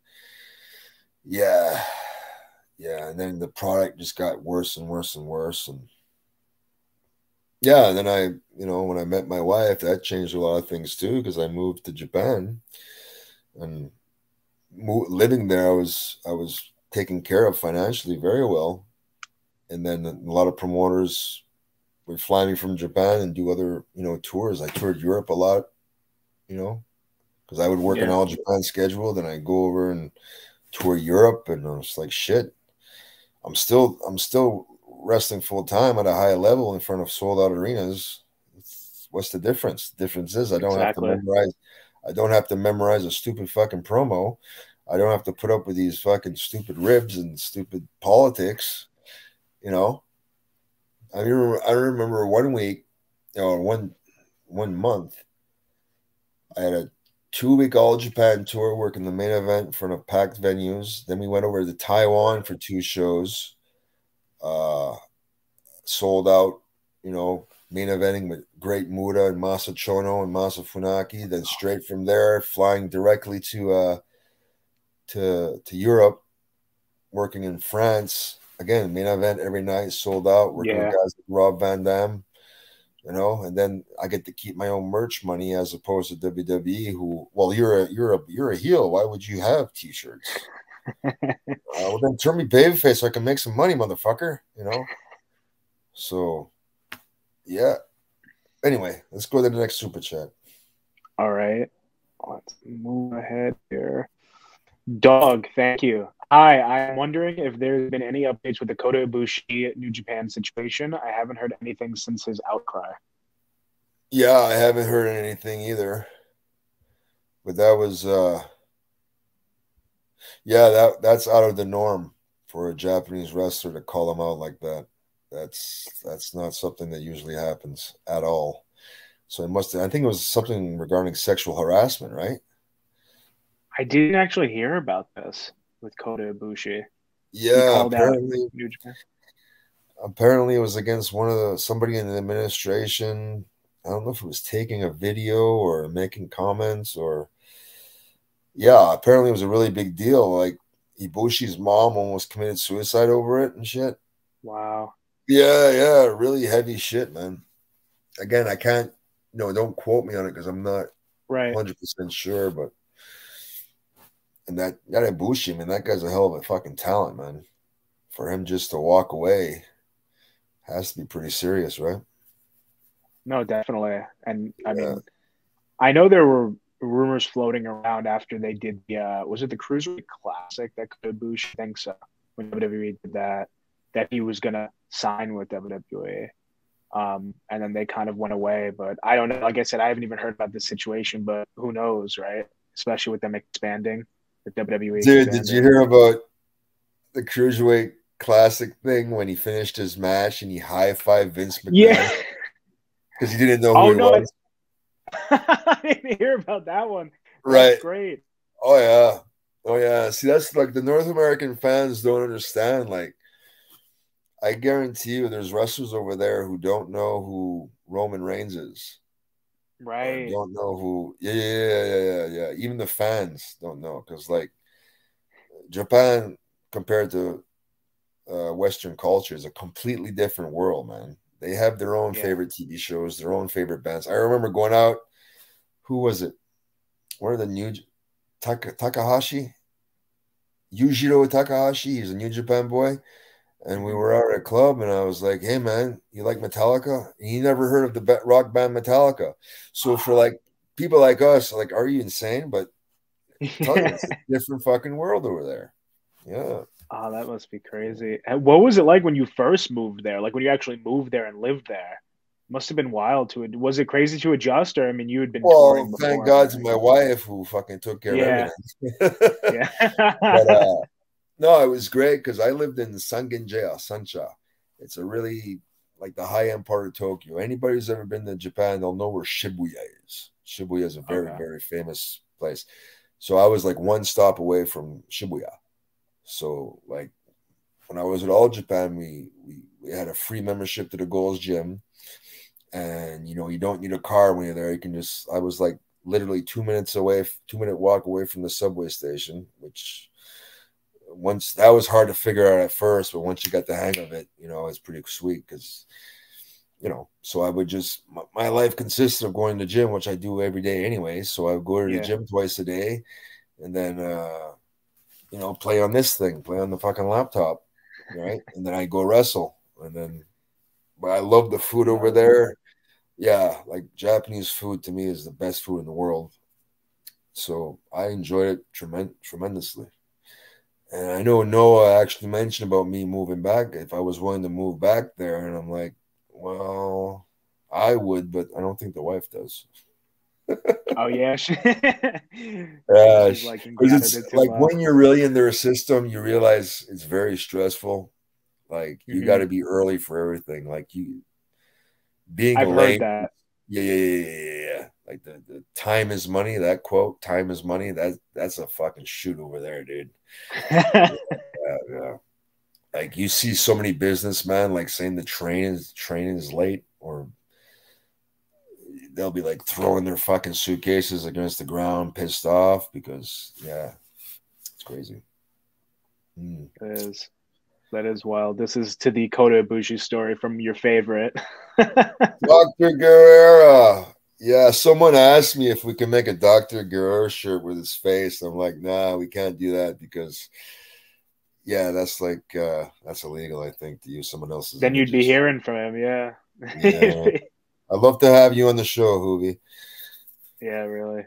yeah, yeah, and then the product just got worse and worse and worse, and yeah, and then I, you know, when I met my wife, that changed a lot of things too because I moved to Japan, and mo- living there, I was I was taken care of financially very well, and then a lot of promoters would fly me from Japan and do other, you know, tours. I toured Europe a lot, you know, because I would work yeah. an all Japan schedule. Then I go over and tour Europe, and I was like, shit, I'm still, I'm still wrestling full time at a high level in front of sold out arenas. What's the difference? The difference is I don't exactly. have to memorize. I don't have to memorize a stupid fucking promo. I don't have to put up with these fucking stupid ribs and stupid politics. You know, I remember, I remember one week, or one one month, I had a two week all Japan tour working the main event in front of packed venues. Then we went over to Taiwan for two shows, uh, sold out, you know, main eventing with Great Muta and Masa Chono and Masa Funaki. Then straight from there, flying directly to uh, to to Europe, working in France again, main event every night, sold out. Working yeah. with guys like Rob Van Dam, you know, and then I get to keep my own merch money as opposed to WWE, who, well, you're a you're a you're a heel. Why would you have t-shirts? uh, well, then turn me babyface so I can make some money, motherfucker. You know. So, yeah. Anyway, let's go to the next super chat. All right, let's move ahead here. Dog, thank you. Hi, I'm wondering if there's been any updates with the Kota Ibushi New Japan situation. I haven't heard anything since his outcry. Yeah, I haven't heard anything either. But that was uh yeah, that that's out of the norm for a Japanese wrestler to call him out like that. That's that's not something that usually happens at all. So it must I think it was something regarding sexual harassment, right? I didn't actually hear about this with Kota Ibushi. Yeah, apparently, apparently it was against one of the somebody in the administration. I don't know if it was taking a video or making comments or yeah, apparently it was a really big deal. Like Ibushi's mom almost committed suicide over it and shit. Wow. Yeah, yeah, really heavy shit, man. Again, I can't, No, don't quote me on it because I'm not right 100% sure, but and that that Ibushi, man, that guy's a hell of a fucking talent, man. For him just to walk away has to be pretty serious, right? No, definitely. And I yeah. mean, I know there were rumors floating around after they did the uh, was it the Cruiserweight Classic that Ibushi thinks so when WWE did that. that he was gonna sign with WWE. Um, and then they kind of went away. But I don't know. Like I said, I haven't even heard about this situation, but who knows, right? Especially with them expanding the WWE. Dude, did you hear about the cruiserweight classic thing when he finished his match and he high fived Vince McMahon Yeah. because he didn't know oh, who Oh, he no, was? I didn't hear about that one. Right. That's great. Oh yeah. Oh yeah. See, that's like the North American fans don't understand. Like, I guarantee you, there's wrestlers over there who don't know who Roman Reigns is. Right. Don't know who. Yeah, yeah, yeah, yeah, yeah. yeah. Even the fans don't know because, like, Japan compared to uh, Western culture is a completely different world, man. They have their own Yeah. favorite TV shows, their own favorite bands. I remember going out. Who was it? One of the new Taka, Takahashi, Yujiro Takahashi. He's a New Japan boy, and we were out at a club, and I was like, "Hey, man, you like Metallica?" He never heard of the rock band Metallica. So for like people like us, like, are you insane? But you, it's a different fucking world over there. Yeah. Oh, that must be crazy. And what was it like when you first moved there? Like when you actually moved there and lived there? Must have been wild to it. Was it crazy to adjust, or I mean, you had been Well, thank God to my wife who fucking took care Yeah. of everything. Yeah. but uh, no, it was great because I lived in Sangenjaya, Sancha. It's a really like the high end part of Tokyo. Anybody who's ever been to Japan, they'll know where Shibuya is. Shibuya is a very, Okay. very famous place. So I was like one stop away from Shibuya. So like when I was at All Japan, we we, we had a free membership to the Gold's Gym. And you know, you don't need a car when you're there. You can just I was like literally two minutes away, two minute walk away from the subway station, which once that was hard to figure out at first, but once you got the hang of it, you know, it's pretty sweet because you know, so I would just my, my life consists of going to the gym, which I do every day anyway. So I would go to the Yeah. gym twice a day and then uh you know, play on this thing, play on the fucking laptop, right? and then I go wrestle. And then but I love the food over there. Yeah, like Japanese food to me is the best food in the world. So I enjoyed it tremen- tremendously. And I know Noah actually mentioned about me moving back. If I was willing to move back there, and I'm like, well, I would, but I don't think the wife does. oh yeah. She, Yeah, she's like, it's like well." when you're really in their system, you realize it's very stressful. Like you Mhm. got to be early for everything. Like you being I've late. heard that. Yeah, yeah, yeah, yeah, yeah, yeah. Like the, the time is money. That quote, "Time is money." That that's a fucking shoot over there, dude. Yeah, yeah. Like you see so many businessmen like saying the train is train is late, or they'll be like throwing their fucking suitcases against the ground, pissed off because yeah, it's crazy. Mm. That is that is wild. This is to the Kota Ibushi story from your favorite. Dr. Guerrero. Yeah, someone asked me if we can make a Dr. Guerrero shirt with his face. I'm like, nah, we can't do that because yeah, that's like uh that's illegal, I think, to use someone else's. then you'd be hearing from him, yeah. Yeah. I'd love to have you on the show, Hoovy. Yeah, really.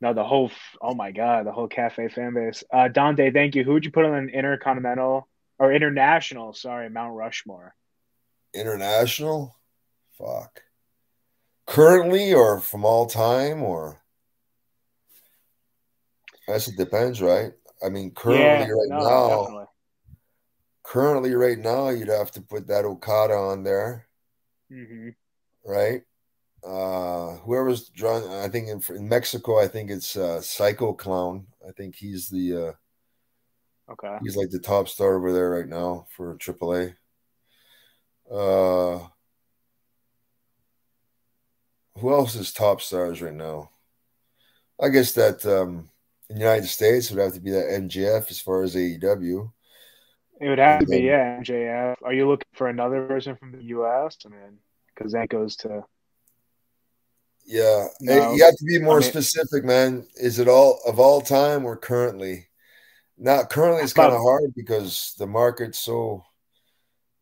No, the whole oh my god, the whole cafe fan base. Uh Dante, thank you. Who would you put on an intercontinental or international, sorry, Mount Rushmore? International? Fuck. Currently or from all time or I guess it depends, right? I mean, currently yeah, right no, now, definitely. currently right now, you'd have to put that Okada on there, hmm right? Uh, whoever's drawn, I think in, in Mexico, I think it's uh, Psycho Clown. I think he's the uh, Okay. he's like the top star over there right now for AAA. Uh, who else is top stars right now? I guess that um, in the United States would have to be that MJF as far as AEW. It would have to be, Yeah. yeah, MJF. Are you looking for another person from the US? I mean, because that goes to Yeah, No, you have to be more I mean- specific, man. Is it all of all time or currently? Not currently. It's kind of hard because the market's so.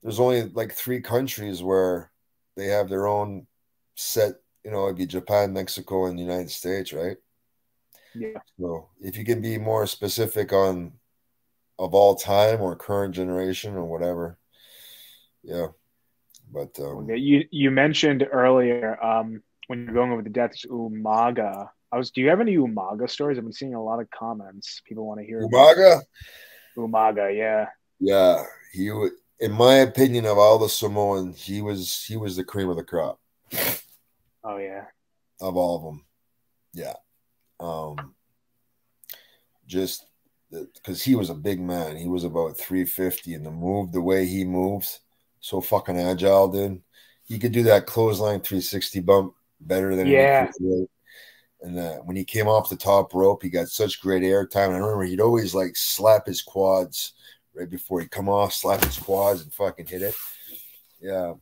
There's only like three countries where they have their own set. You know, it'd be Japan, Mexico, and the United States, right? yeah. So if you can be more specific on of all time or current generation or whatever, yeah. But um, you you mentioned earlier um, when you're going over the deaths Umaga. I was. Do you have any Umaga stories? I've been seeing a lot of comments. People want to hear Umaga. Umaga, yeah. Yeah, he. In my opinion, of all the Samoans, he was he was the cream of the crop. Oh yeah. Of all of them, yeah. Um, just because he was a big man, he was about three fifty, and the move, the way he moves, so fucking agile, dude. He could do that clothesline three sixty bump better than yeah. And uh, when he came off the top rope, he got such great air time. And I remember he'd always like slap his quads right before he come off, slap his quads and fucking hit it. Yeah.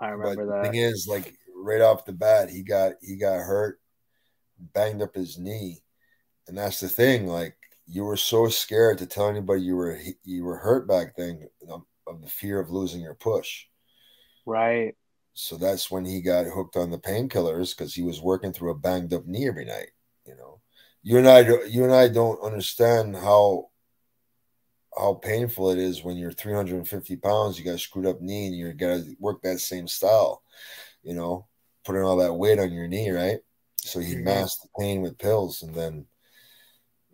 I remember but that. The thing is, like right off the bat, he got he got hurt, banged up his knee, and that's the thing. Like you were so scared to tell anybody you were you were hurt back then of the fear of losing your push. Right. So that's when he got hooked on the painkillers because he was working through a banged up knee every night. You know, you and I, you and I don't understand how how painful it is when you're 350 pounds, you got a screwed up knee, and you got to work that same style. You know, putting all that weight on your knee, right? So he mm-hmm. masked the pain with pills, and then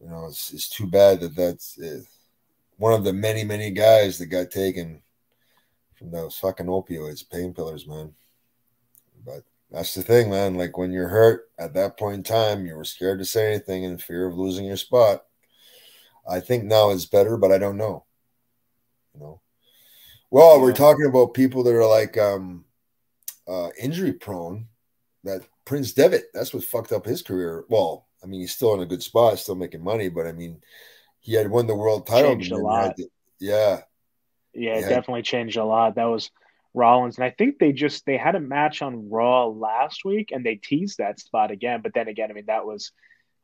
you know it's, it's too bad that that's it. Eh, one of the many many guys that got taken from those fucking opioids, painkillers, man. But that's the thing, man. Like when you're hurt at that point in time, you were scared to say anything in fear of losing your spot. I think now it's better, but I don't know. You know. Well, we're talking about people that are like um uh injury prone. That Prince Devitt, that's what fucked up his career. Well, I mean, he's still in a good spot, still making money, but I mean, he had won the world title. Changed a lot. To, yeah, yeah, it definitely changed a lot. That was Rollins, and I think they just they had a match on Raw last week, and they teased that spot again. But then again, I mean, that was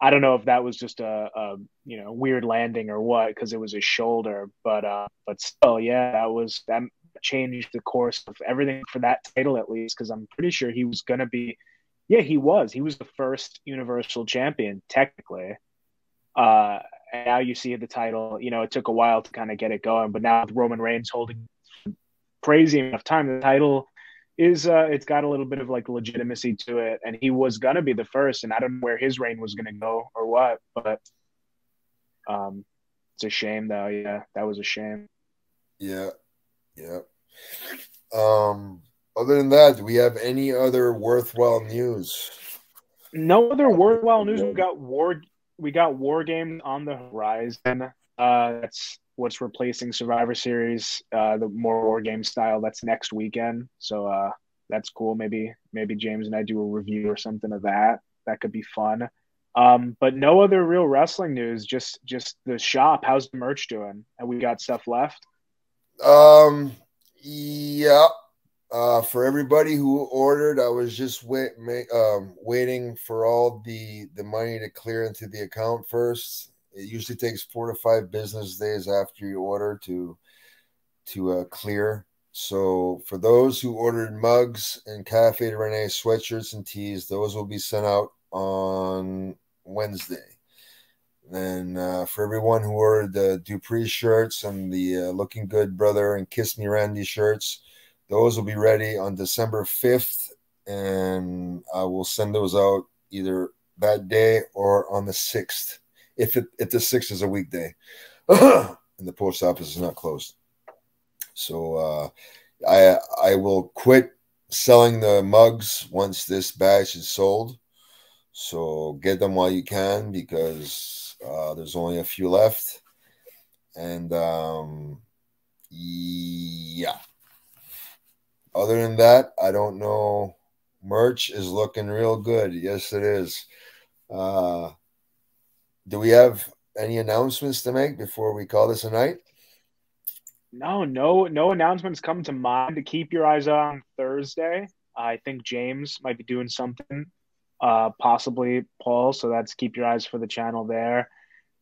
I don't know if that was just a, a you know weird landing or what because it was his shoulder, but uh, but still, yeah, that was that changed the course of everything for that title at least because I'm pretty sure he was gonna be, yeah, he was he was the first Universal Champion technically. Uh, and now you see the title. You know, it took a while to kind of get it going, but now with Roman Reigns holding crazy enough time, the title is uh, it's got a little bit of like legitimacy to it, and he was gonna be the first, and I don't know where his reign was gonna go or what, but um, it's a shame though. Yeah, that was a shame. Yeah, yeah. Um, other than that, do we have any other worthwhile news? No other worthwhile news. We got War we got War Games on the horizon. Uh, that's what's replacing Survivor Series, uh, the more War Game style. That's next weekend, so uh, that's cool. Maybe maybe James and I do a review or something of that. That could be fun. Um, but no other real wrestling news. Just just the shop. How's the merch doing? And we got stuff left. Um. Yeah. Uh, for everybody who ordered, I was just wait, um, waiting for all the the money to clear into the account first. It usually takes four to five business days after you order to to uh, clear. So for those who ordered mugs and Cafe de Rene sweatshirts and tees, those will be sent out on Wednesday. And uh, for everyone who ordered the Dupree shirts and the uh, Looking Good Brother and Kiss Me Randy shirts, those will be ready on December 5th, and I will send those out either that day or on the 6th, if, it, if the 6th is a weekday and the post office is not closed. So uh, I I will quit selling the mugs once this batch is sold. So get them while you can because uh, there's only a few left. And um, yeah. Other than that, I don't know. Merch is looking real good. Yes, it is. Uh, do we have any announcements to make before we call this a night? No, no, no announcements come to mind. To keep your eyes on Thursday, I think James might be doing something, uh, possibly Paul. So that's keep your eyes for the channel there.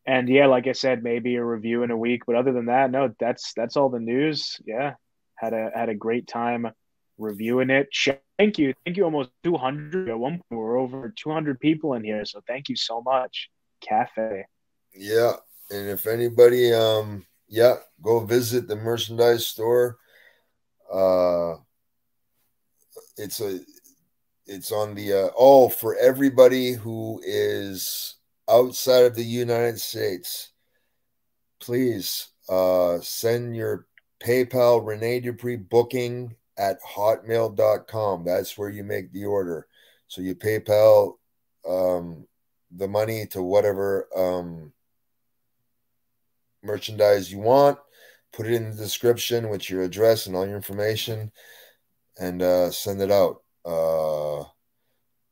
And yeah, like I said, maybe a review in a week. But other than that, no, that's that's all the news. Yeah, had a had a great time reviewing it. Thank you, thank you. Almost 200 at one point. We're over 200 people in here, so thank you so much, Cafe. Yeah, and if anybody, um, yeah, go visit the merchandise store. Uh, it's a it's on the uh, oh for everybody who is outside of the United States. Please uh, send your PayPal Rene Dupree booking at hotmail.com. That's where you make the order. So you PayPal um, the money to whatever um, merchandise you want. Put it in the description with your address and all your information and uh, send it out. Uh,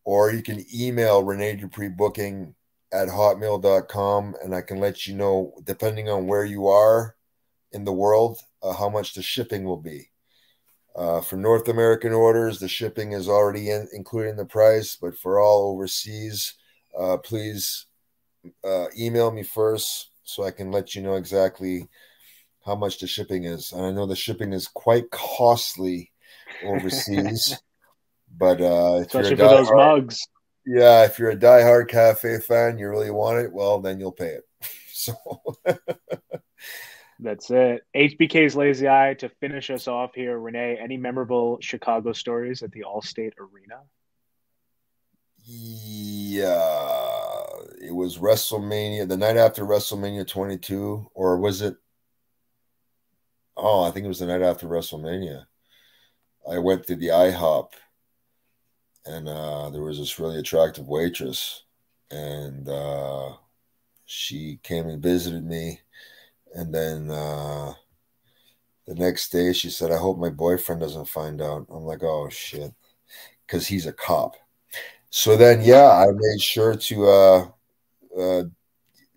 or you can email Rene Dupree booking at hotmail.com and I can let you know, depending on where you are in the world, uh, how much the shipping will be. Uh, for North American orders, the shipping is already in, included in the price, but for all overseas, uh, please uh, email me first so I can let you know exactly how much the shipping is. And I know the shipping is quite costly overseas, but uh, especially for those mugs. Yeah, if you're a diehard cafe fan, you really want it, well, then you'll pay it. so that's it. HBK's Lazy Eye to finish us off here. Rene, any memorable Chicago stories at the Allstate Arena? Yeah, it was WrestleMania the night after WrestleMania 22, or was it? Oh, I think it was the night after WrestleMania. I went to the IHOP, and uh, there was this really attractive waitress, and uh, she came and visited me, and then uh, the next day she said, "I hope my boyfriend doesn't find out." I'm like, "Oh shit," because he's a cop so then, yeah, I made sure to uh, uh,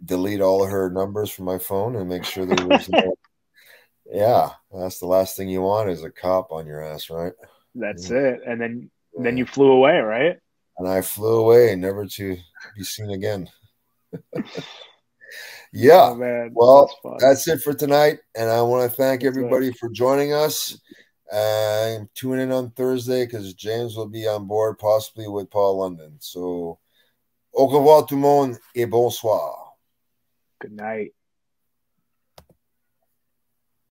delete all her numbers from my phone and make sure there was no. yeah, that's the last thing you want is a cop on your ass, right? That's yeah. it. And then yeah. then you flew away, right? And I flew away, never to be seen again. yeah. Oh, well, that's, that's, it for tonight. And I want to thank everybody for joining us. I'm tuning in on Thursday because James will be on board, possibly with Paul London. So, au revoir tout le monde et bonsoir. Good night.